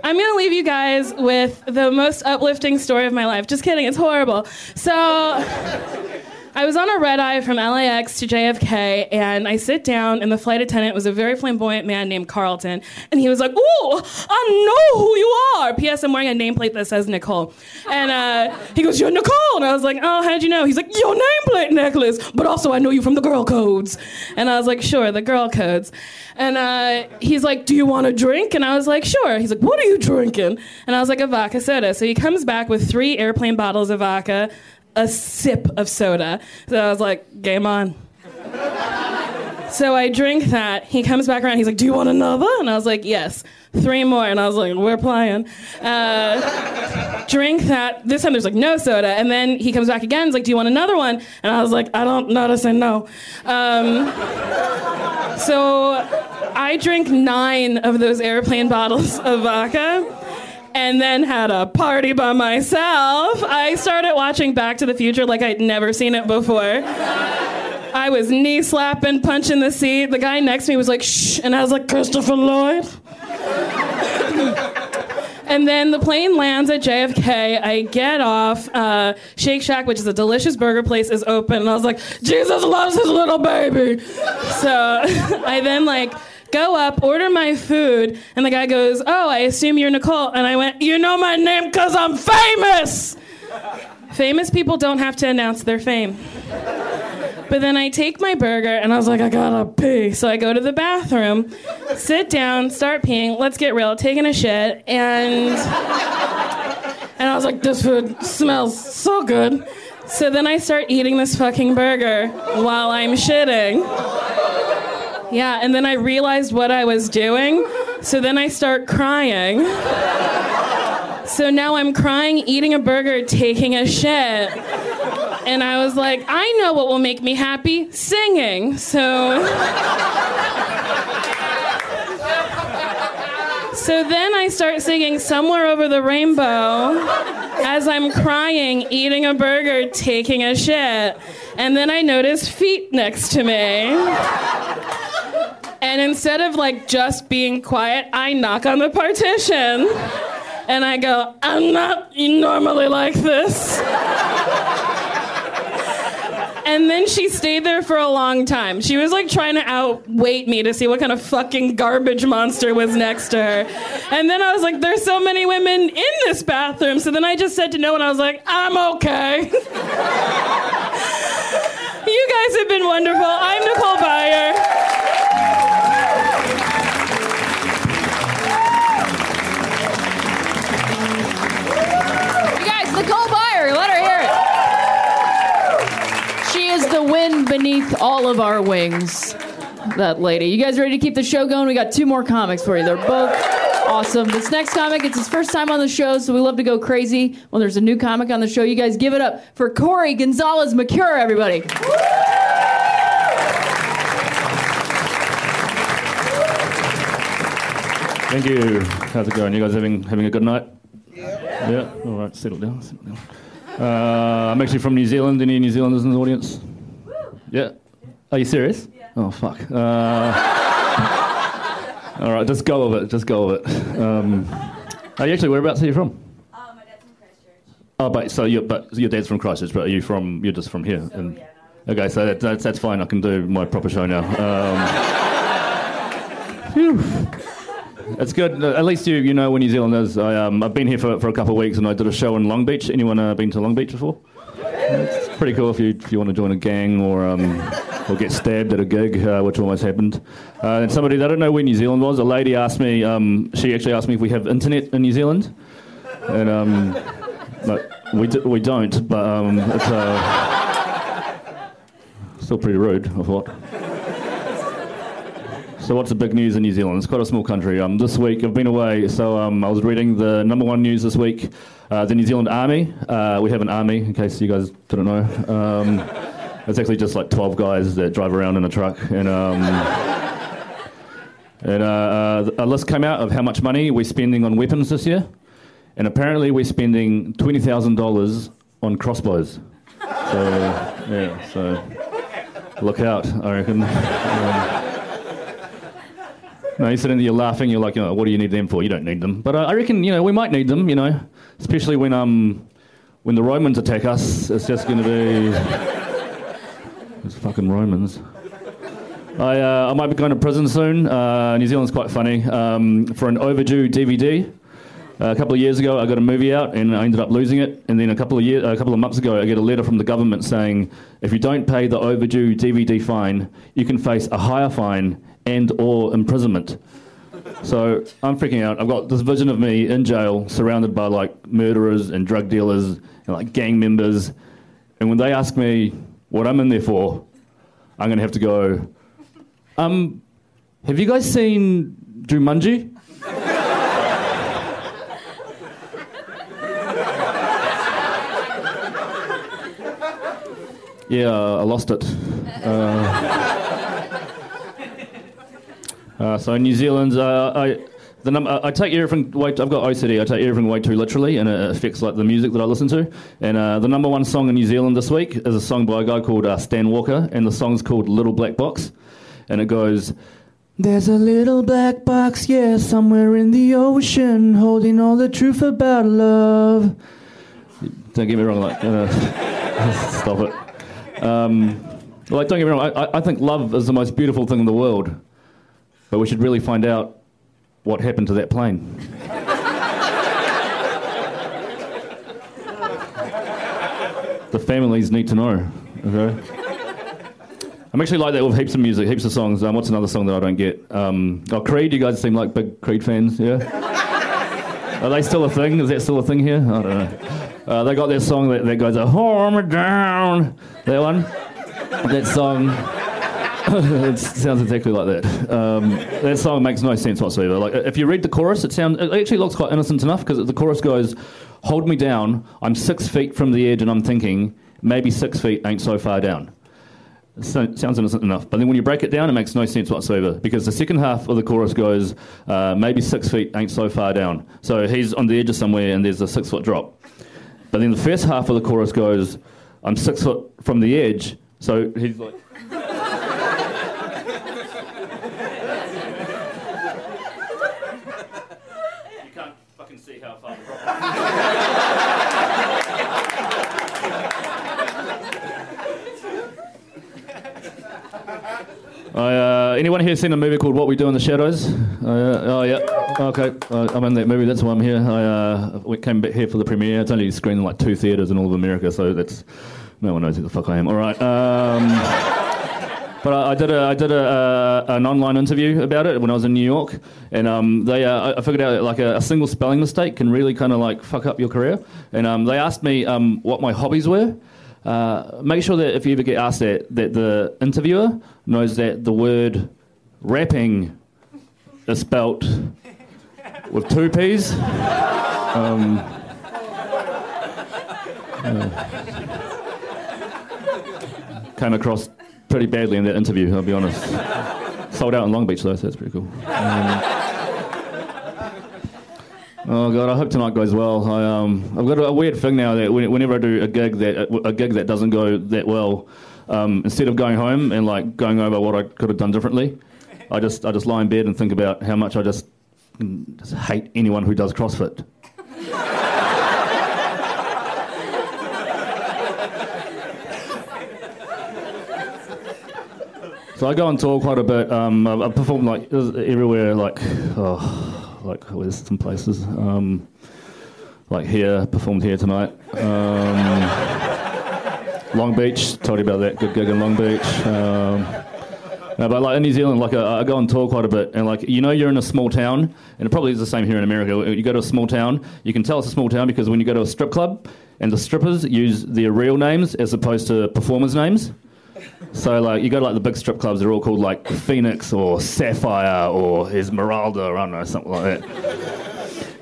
I'm gonna leave you guys with the most uplifting story of my life. Just kidding, it's horrible. So. I was on a red eye from LAX to JFK, and I sit down, and the flight attendant was a very flamboyant man named Carlton, and he was like, "Ooh, I know who you are." P.S. I'm wearing a nameplate that says Nicole, and uh, he goes, "You're Nicole," and I was like, "Oh, how'd you know?" He's like, "Your nameplate necklace, but also I know you from the girl codes," and I was like, "Sure, the girl codes," and uh, he's like, "Do you want a drink?" And I was like, "Sure." He's like, "What are you drinking?" And I was like, "A vodka soda." So he comes back with three airplane bottles of vodka a sip of soda. So I was like, game on. so I drink that. He comes back around. He's like, do you want another? And I was like, yes. Three more. And I was like, we're playing. Uh, drink that. This time there's like no soda. And then he comes back again. He's like, do you want another one? And I was like, I don't to say no. Um, so I drink nine of those airplane bottles of vodka and then had a party by myself. I started watching Back to the Future like I'd never seen it before. I was knee slapping, punching the seat. The guy next to me was like, shh, and I was like, Christopher Lloyd. and then the plane lands at JFK. I get off. Uh, Shake Shack, which is a delicious burger place, is open. And I was like, Jesus loves his little baby. So I then like go up, order my food, and the guy goes, Oh, I assume you're Nicole. And I went, You know my name because I'm famous. famous people don't have to announce their fame. But then I take my burger and I was like, I gotta pee. So I go to the bathroom, sit down, start peeing, let's get real, taking a shit, and and I was like, this food smells so good. So then I start eating this fucking burger while I'm shitting. Yeah, and then I realized what I was doing So then I start crying. So now I'm crying, eating a burger, taking a shit. And I was like, I know what will make me happy singing. So. So then I start singing Somewhere Over the Rainbow as I'm crying, eating a burger, taking a shit. And then I notice feet next to me. And instead of like just being quiet, I knock on the partition. And I go, I'm not normally like this. And then she stayed there for a long time. She was like trying to outweight me to see what kind of fucking garbage monster was next to her. And then I was like, there's so many women in this bathroom. So then I just said to no one, I was like, I'm okay. you guys have been wonderful. I'm Nicole Byer. Wind beneath all of our wings. That lady. You guys ready to keep the show going? We got two more comics for you. They're both awesome. This next comic, it's his first time on the show, so we love to go crazy when there's a new comic on the show. You guys give it up for Cori Gonzalez Macuer, everybody. Thank you. How's it going? You guys having having a good night? Yeah. Yeah. All right. Settle down. Settle down. Uh, I'm actually from New Zealand. Any New Zealanders in the audience? Yeah. Are you serious? Oh fuck. Uh, all right. Just go with it. Just go with it. Um, are you actually whereabouts are you from? Uh, my dad's from Christchurch. Oh, but so you but your dad's from Christchurch, but are you from? You're just from here. and, okay, so that, that's that's fine. I can do my proper show now. Um, phew. It's good. Uh, At least you you know where New Zealand is. I, um, I've been here for, for a couple of weeks and I did a show in Long Beach. Anyone uh, been to Long Beach before? Pretty cool if you if you want to join a gang or um, or get stabbed at a gig, uh, which almost happened. Uh, and somebody they don't know where New Zealand was. A lady asked me. Um, she actually asked me if we have internet in New Zealand, and um, we d- we don't. But um, it's uh, still pretty rude. I thought. So what's the big news in New Zealand? It's quite a small country. Um, this week I've been away, so um, I was reading the number one news this week. Uh, the New Zealand Army. Uh, we have an army, in case you guys didn't know. Um, it's actually just like 12 guys that drive around in a truck. And, um, and uh, uh, a list came out of how much money we're spending on weapons this year. And apparently we're spending $20,000 on crossbows. So, yeah, so look out, I reckon. Um, no, there, you're laughing, you're like, oh, what do you need them for? You don't need them. But uh, I reckon, you know, we might need them, you know, especially when, um, when the Romans attack us. It's just going to be. Those fucking Romans. I, uh, I might be going to prison soon. Uh, New Zealand's quite funny. Um, for an overdue DVD. a couple of years ago, I got a movie out and I ended up losing it. And then a couple of year, a couple of months ago, I get a letter from the government saying, if you don't pay the overdue DVD fine, you can face a higher fine and or imprisonment. So I'm freaking out. I've got this vision of me in jail, surrounded by like murderers and drug dealers and like gang members. And when they ask me what I'm in there for, I'm gonna have to go. Um, have you guys seen Jumanji? Yeah, I lost it. Uh, uh, so New Zealand, uh, I the I take everything. Way I've got OCD. I take everything way too literally, and it affects like the music that I listen to. And uh, the number one song in New Zealand this week is a song by a guy called uh, Stan Walker, and the song's called "Little Black Box," and it goes. There's a little black box, yeah, somewhere in the ocean, holding all the truth about love. Don't get me wrong, like, uh, stop it. Um, like, don't get me wrong, I- I think love is the most beautiful thing in the world, but we should really find out what happened to that plane. the families need to know, okay? I'm actually like that with heaps of music, heaps of songs. Um, what's another song that I don't get? Um, oh, Creed. You guys seem like big Creed fans, yeah? Are they still a thing? Is that still a thing here? I don't know. Uh, they got that song that, that goes, "Hold me down." That one. That song. it sounds exactly like that. Um, that song makes no sense whatsoever. Like, if you read the chorus, it sounds it actually looks quite innocent enough because the chorus goes, "Hold me down. I'm six feet from the edge, and I'm thinking maybe six feet ain't so far down." So, sounds innocent enough, but then when you break it down, it makes no sense whatsoever because the second half of the chorus goes, uh, "Maybe six feet ain't so far down." So he's on the edge of somewhere, and there's a six foot drop. But then the first half of the chorus goes, "I'm six foot from the edge." So he's like. You can't fucking see how far the drop I, uh, anyone here seen a movie called What We Do in the Shadows? Uh, oh yeah, okay. Uh, I'm in that movie. That's why I'm here. I uh, came back here for the premiere. It's only screened in like two theaters in all of America, so that's no one knows who the fuck I am. All right. Um, but I, I did a I did a, uh, an online interview about it when I was in New York, and um, they uh, I figured out like a, a single spelling mistake can really kind of like fuck up your career. And um, they asked me um, what my hobbies were. Uh, make sure that if you ever get asked that, that the interviewer knows that the word rapping is spelt with two P's. Um, uh, came across pretty badly in that interview, I'll be honest. Sold out in Long Beach though, so that's pretty cool. Um, Oh god, I hope tonight goes well. I, um, I've got a, weird thing now that whenever I do a gig that a gig that doesn't go that well, um, instead of going home and like going over what I could have done differently, I just I just lie in bed and think about how much I just, just hate anyone who does CrossFit. So I go on tour quite a bit. Um, I've, I've performed like everywhere, like oh, like where's some places, um, like here, performed here tonight. Um, Long Beach, told you about that good gig in Long Beach. Um, no, but like in New Zealand, like I go on tour quite a bit, and like you know, you're in a small town, and it probably is the same here in America. You go to a small town, you can tell it's a small town because when you go to a strip club, and the strippers use their real names as opposed to performers' names. So like you go to like the big strip clubs, they're all called like Phoenix or Sapphire or Esmeralda or I don't know something like that.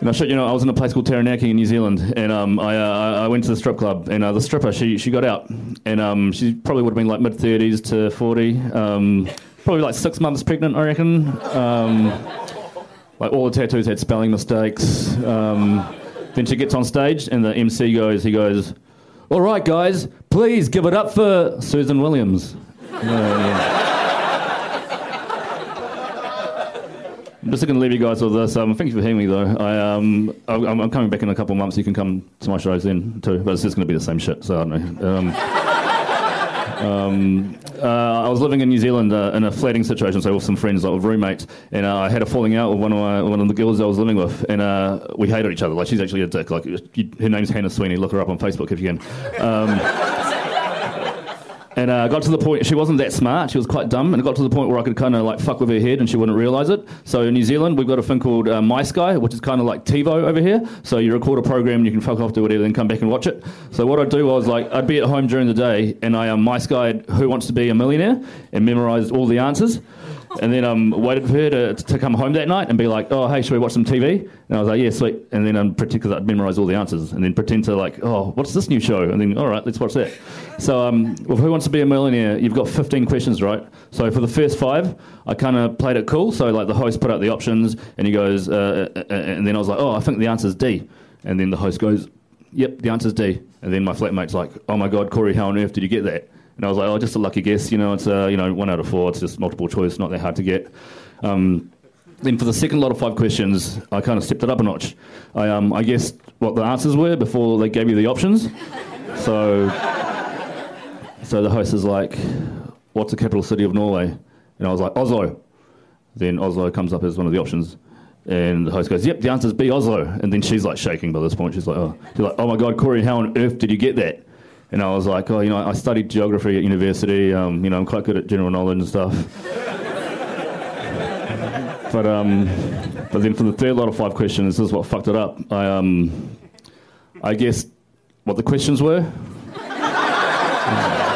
And I shit you know, I was in a place called Taranaki in New Zealand, and um, I, uh, I went to the strip club, and uh, the stripper she she got out, and um, she probably would have been like mid thirties to forty, um, probably like six months pregnant, I reckon. Um, like all the tattoos had spelling mistakes. Um, then she gets on stage, and the MC goes, he goes, "All right, guys, please give it up for Susan Williams." Uh, yeah. I'm just going to leave you guys with this. Um, thank you for hearing me, though. I, um, I'm, I'm coming back in a couple of months. You can come to my shows then, too. But it's just going to be the same shit, so I don't know. Um, um, uh, I was living in New Zealand uh, in a flatting situation, so with some friends, like with roommates, and uh, I had a falling out with one of my, one of the girls I was living with, and uh, we hated each other. Like she's actually a dick. Like her name's Hannah Sweeney. Look her up on Facebook if you can. Um, and uh, got to the point she wasn't that smart. She was quite dumb, and it got to the point where I could kind of like fuck with her head, and she wouldn't realise it. So in New Zealand, we've got a thing called uh, MySky, which is kind of like TiVo over here. So you record a program, you can fuck off, do whatever, then come back and watch it. So what I'd do was like I'd be at home during the day, and I um, MySkyed Who Wants to Be a Millionaire, and memorised all the answers. And then I um, waited for her to, to come home that night and be like, oh, hey, should we watch some TV? And I was like, yeah, sweet. And then um, pretend, because I'd memorise all the answers, and then pretend to like, oh, what's this new show? And then, all right, let's watch that. So um, with Who Wants to Be a Millionaire, you've got 15 questions, right? So for the first five, I kind of played it cool. So like the host put out the options, and he goes, uh, uh, uh, and then I was like, oh, I think the answer's D. And then the host goes, yep, the answer's D. And then my flatmate's like, oh my God, Cori, how on earth did you get that? And I was like, oh, just a lucky guess. You know, it's uh, you know one out of four. It's just multiple choice, not that hard to get. Um, then for the second lot of five questions, I kind of stepped it up a notch. I um, I guessed what the answers were before they gave you the options. So, so the host is like, "What's the capital city of Norway?" And I was like, "Oslo." Then Oslo comes up as one of the options. And the host goes, "Yep, the answer's B, Oslo." And then she's like shaking by this point. She's like, "Oh, she's like, oh my God, Cori, how on earth did you get that?" And I was like, "Oh, you know, I studied geography at university. Um, you know, I'm quite good at general knowledge and stuff." but um, but then for the third lot of five questions, this is what fucked it up. I um, I guessed what the questions were.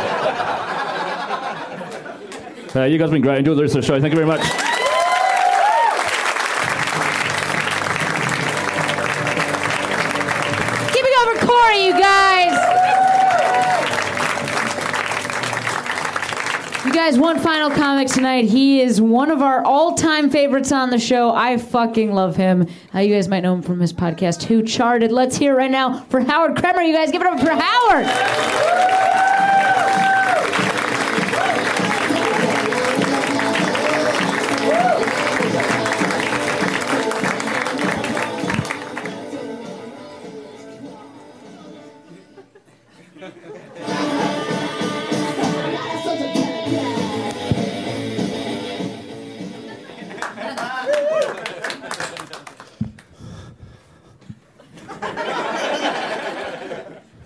Uh, you guys have been great. Enjoy the rest of the show. Thank you very much. Guys, one final comic tonight. He is one of our all-time favorites on the show. I fucking love him. Uh, you guys might know him from his podcast, Who Charted. Let's hear right now for Howard Kremer. You guys, give it up for Howard.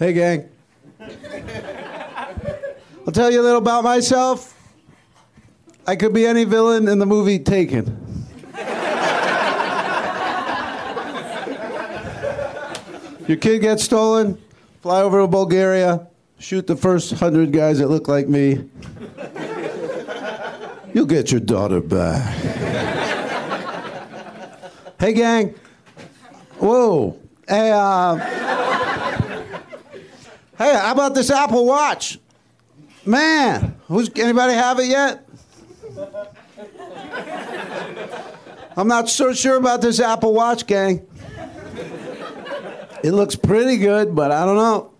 Hey, gang. I'll tell you a little about myself. I could be any villain in the movie Taken. Your kid gets stolen, fly over to Bulgaria, shoot the first hundred guys that look like me. You'll get your daughter back. hey, gang. Whoa. Hey, uh. Hey, how about this Apple Watch? Man, who's anybody have it yet? I'm not so sure about this Apple Watch, gang. It looks pretty good, but I don't know.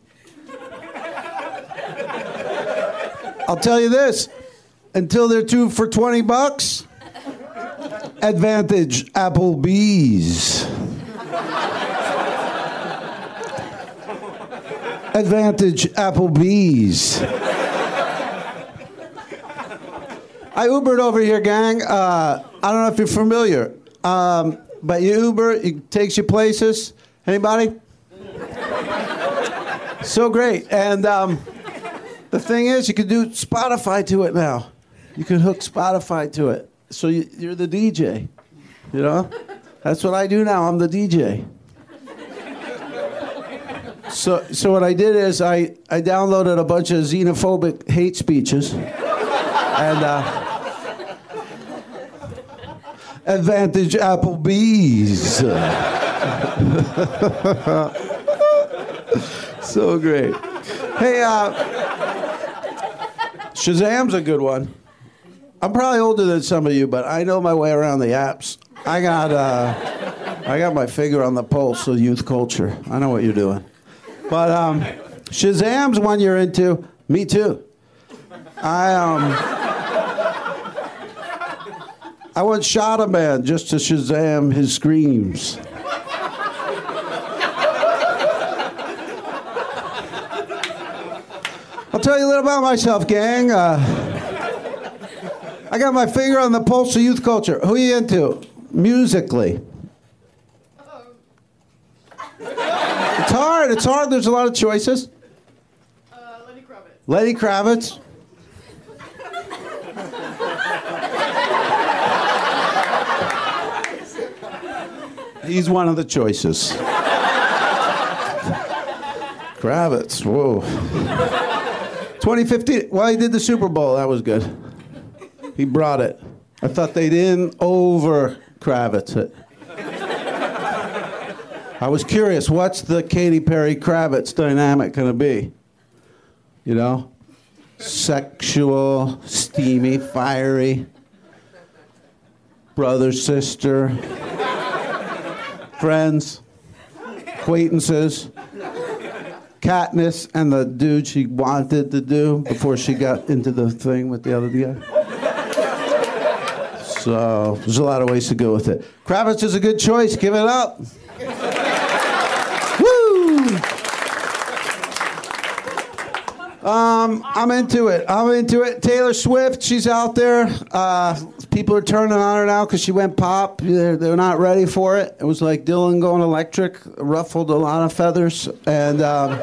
I'll tell you this until they're two for 20 bucks, advantage Applebee's. Advantage Applebee's. I Ubered over here, gang. Uh, I don't know if you're familiar, um, but you Uber, it takes you places. Anybody? so great. And um, the thing is, you can do Spotify to it now. You can hook Spotify to it. So you, you're the DJ. You know? That's what I do now. I'm the DJ. So, so what I did is I, I downloaded a bunch of xenophobic hate speeches, and uh, advantage Applebee's. so great. Hey, uh, Shazam's a good one. I'm probably older than some of you, but I know my way around the apps. I got, uh, I got my finger on the pulse of youth culture. I know what you're doing. But um, Shazam's one you're into. Me too. I um, I once shot a man just to Shazam his screams. I'll tell you a little about myself, gang. Uh, I got my finger on the pulse of youth culture. Who are you into musically? It's hard. It's hard. There's a lot of choices. Uh, Lenny Kravitz. Lenny Kravitz. He's one of the choices. Kravitz, whoa. 2015. Well, he did the Super Bowl. That was good. He brought it. I thought they didn't over Kravitz it. I was curious, what's the Katy Perry Kravitz dynamic going to be? You know? Sexual, steamy, fiery, brother, sister, friends, acquaintances, Katniss, and the dude she wanted to do before she got into the thing with the other guy. So there's a lot of ways to go with it. Kravitz is a good choice. Give it up. Um, I'm into it. I'm into it. Taylor Swift, she's out there. Uh, people are turning on her now because she went pop. They're, they're not ready for it. It was like Dylan going electric, ruffled a lot of feathers. And um,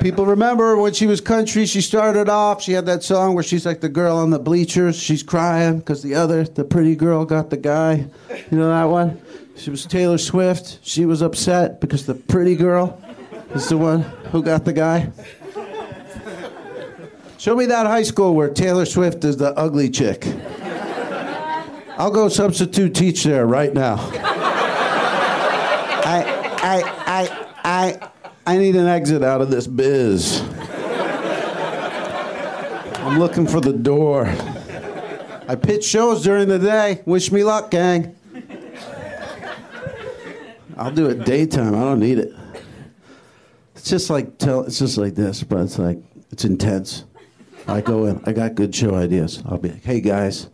people remember when she was country, she started off, she had that song where she's like the girl on the bleachers. She's crying because the other, the pretty girl, got the guy. You know that one? She was Taylor Swift. She was upset because the pretty girl is the one who got the guy. Show me that high school where Taylor Swift is the ugly chick. I'll go substitute teach there right now. I, I, I, I, I need an exit out of this biz. I'm looking for the door. I pitch shows during the day. Wish me luck, gang. I'll do it daytime. I don't need it. It's just like tell. It's just like this, but it's like it's intense. I go in. I got good show ideas. I'll be like, hey guys,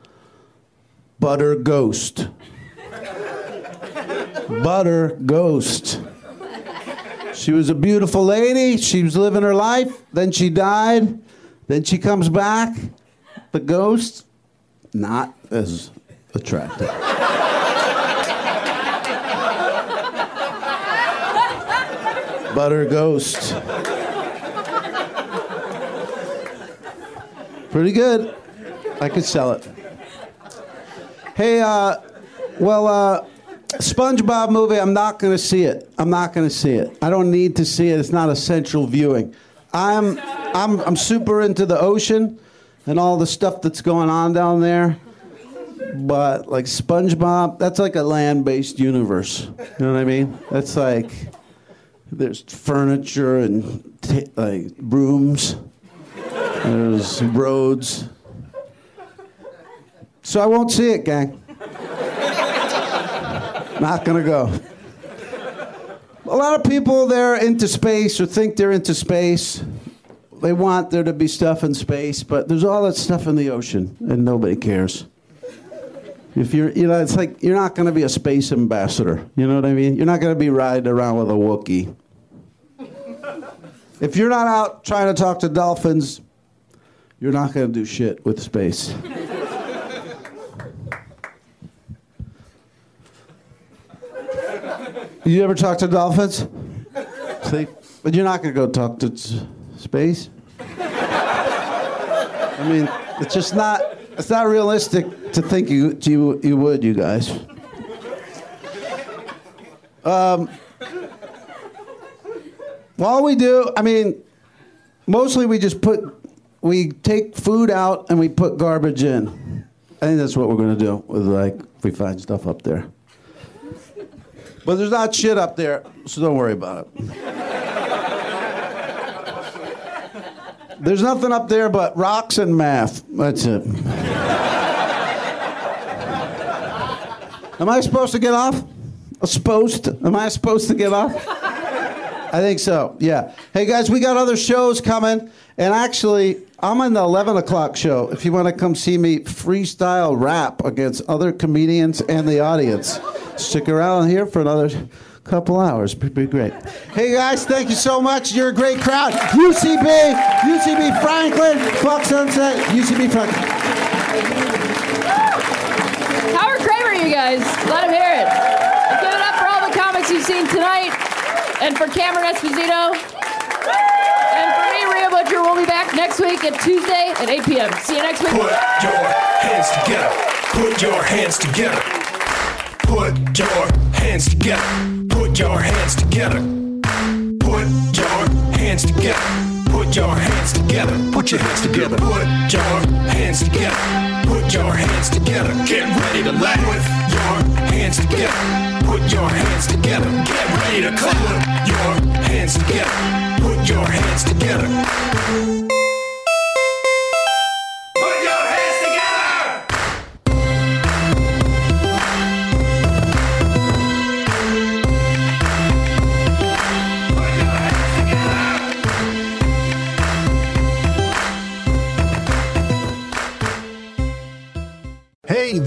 Butter Ghost. Butter Ghost. She was a beautiful lady. She was living her life. Then she died. Then she comes back. The ghost, not as attractive. Butter Ghost. Pretty good. I could sell it. Hey, uh, well, uh, SpongeBob movie, I'm not going to see it. I'm not going to see it. I don't need to see it. It's not essential viewing. I'm, I'm, I'm super into the ocean and all the stuff that's going on down there. But like SpongeBob, that's like a land-based universe. You know what I mean? That's like there's furniture and t- like brooms. There's roads. So I won't see it, gang. Not gonna go. A lot of people they're into space or think they're into space. They want there to be stuff in space, but there's all that stuff in the ocean, and nobody cares. If you're, you know, it's like you're not going to be a space ambassador. You know what I mean? You're not going to be riding around with a Wookiee. If you're not out trying to talk to dolphins, you're not going to do shit with space. You ever talk to dolphins? See? But you're not going to go talk to s- space. I mean, it's just not. It's not realistic to think you you, you would, you guys. Um, well, all we do, I mean, mostly we just put, we take food out and we put garbage in. I think that's what we're gonna do with like if we find stuff up there. But there's not shit up there, so don't worry about it. There's nothing up there but rocks and math. That's it. Am I supposed to get off? Supposed? Am I supposed to get off? I think so. Yeah. Hey guys, we got other shows coming, and actually, I'm on the 11 o'clock show. If you want to come see me freestyle rap against other comedians and the audience, stick around here for another couple hours. It'd be great. Hey guys, thank you so much. You're a great crowd. UCB, UCB Franklin, Fuck Sunset, UCB Franklin. Howard Kremer, you guys. Let him hear it. Give it up for all the comics you've seen tonight. And for Cameron Esposito. And for Butcher. We'll be back next week at Tuesday at 8 p.m. See you next week. Put your hands together. Put your hands together. Put your hands together. Put your hands together. Put your hands together. Put your hands together. Put your hands together. Put your hands together. Put your hands together. Get ready to laugh. Put your hands together. Put your hands together. Get ready to clap. Put your hands together. Put your hands together.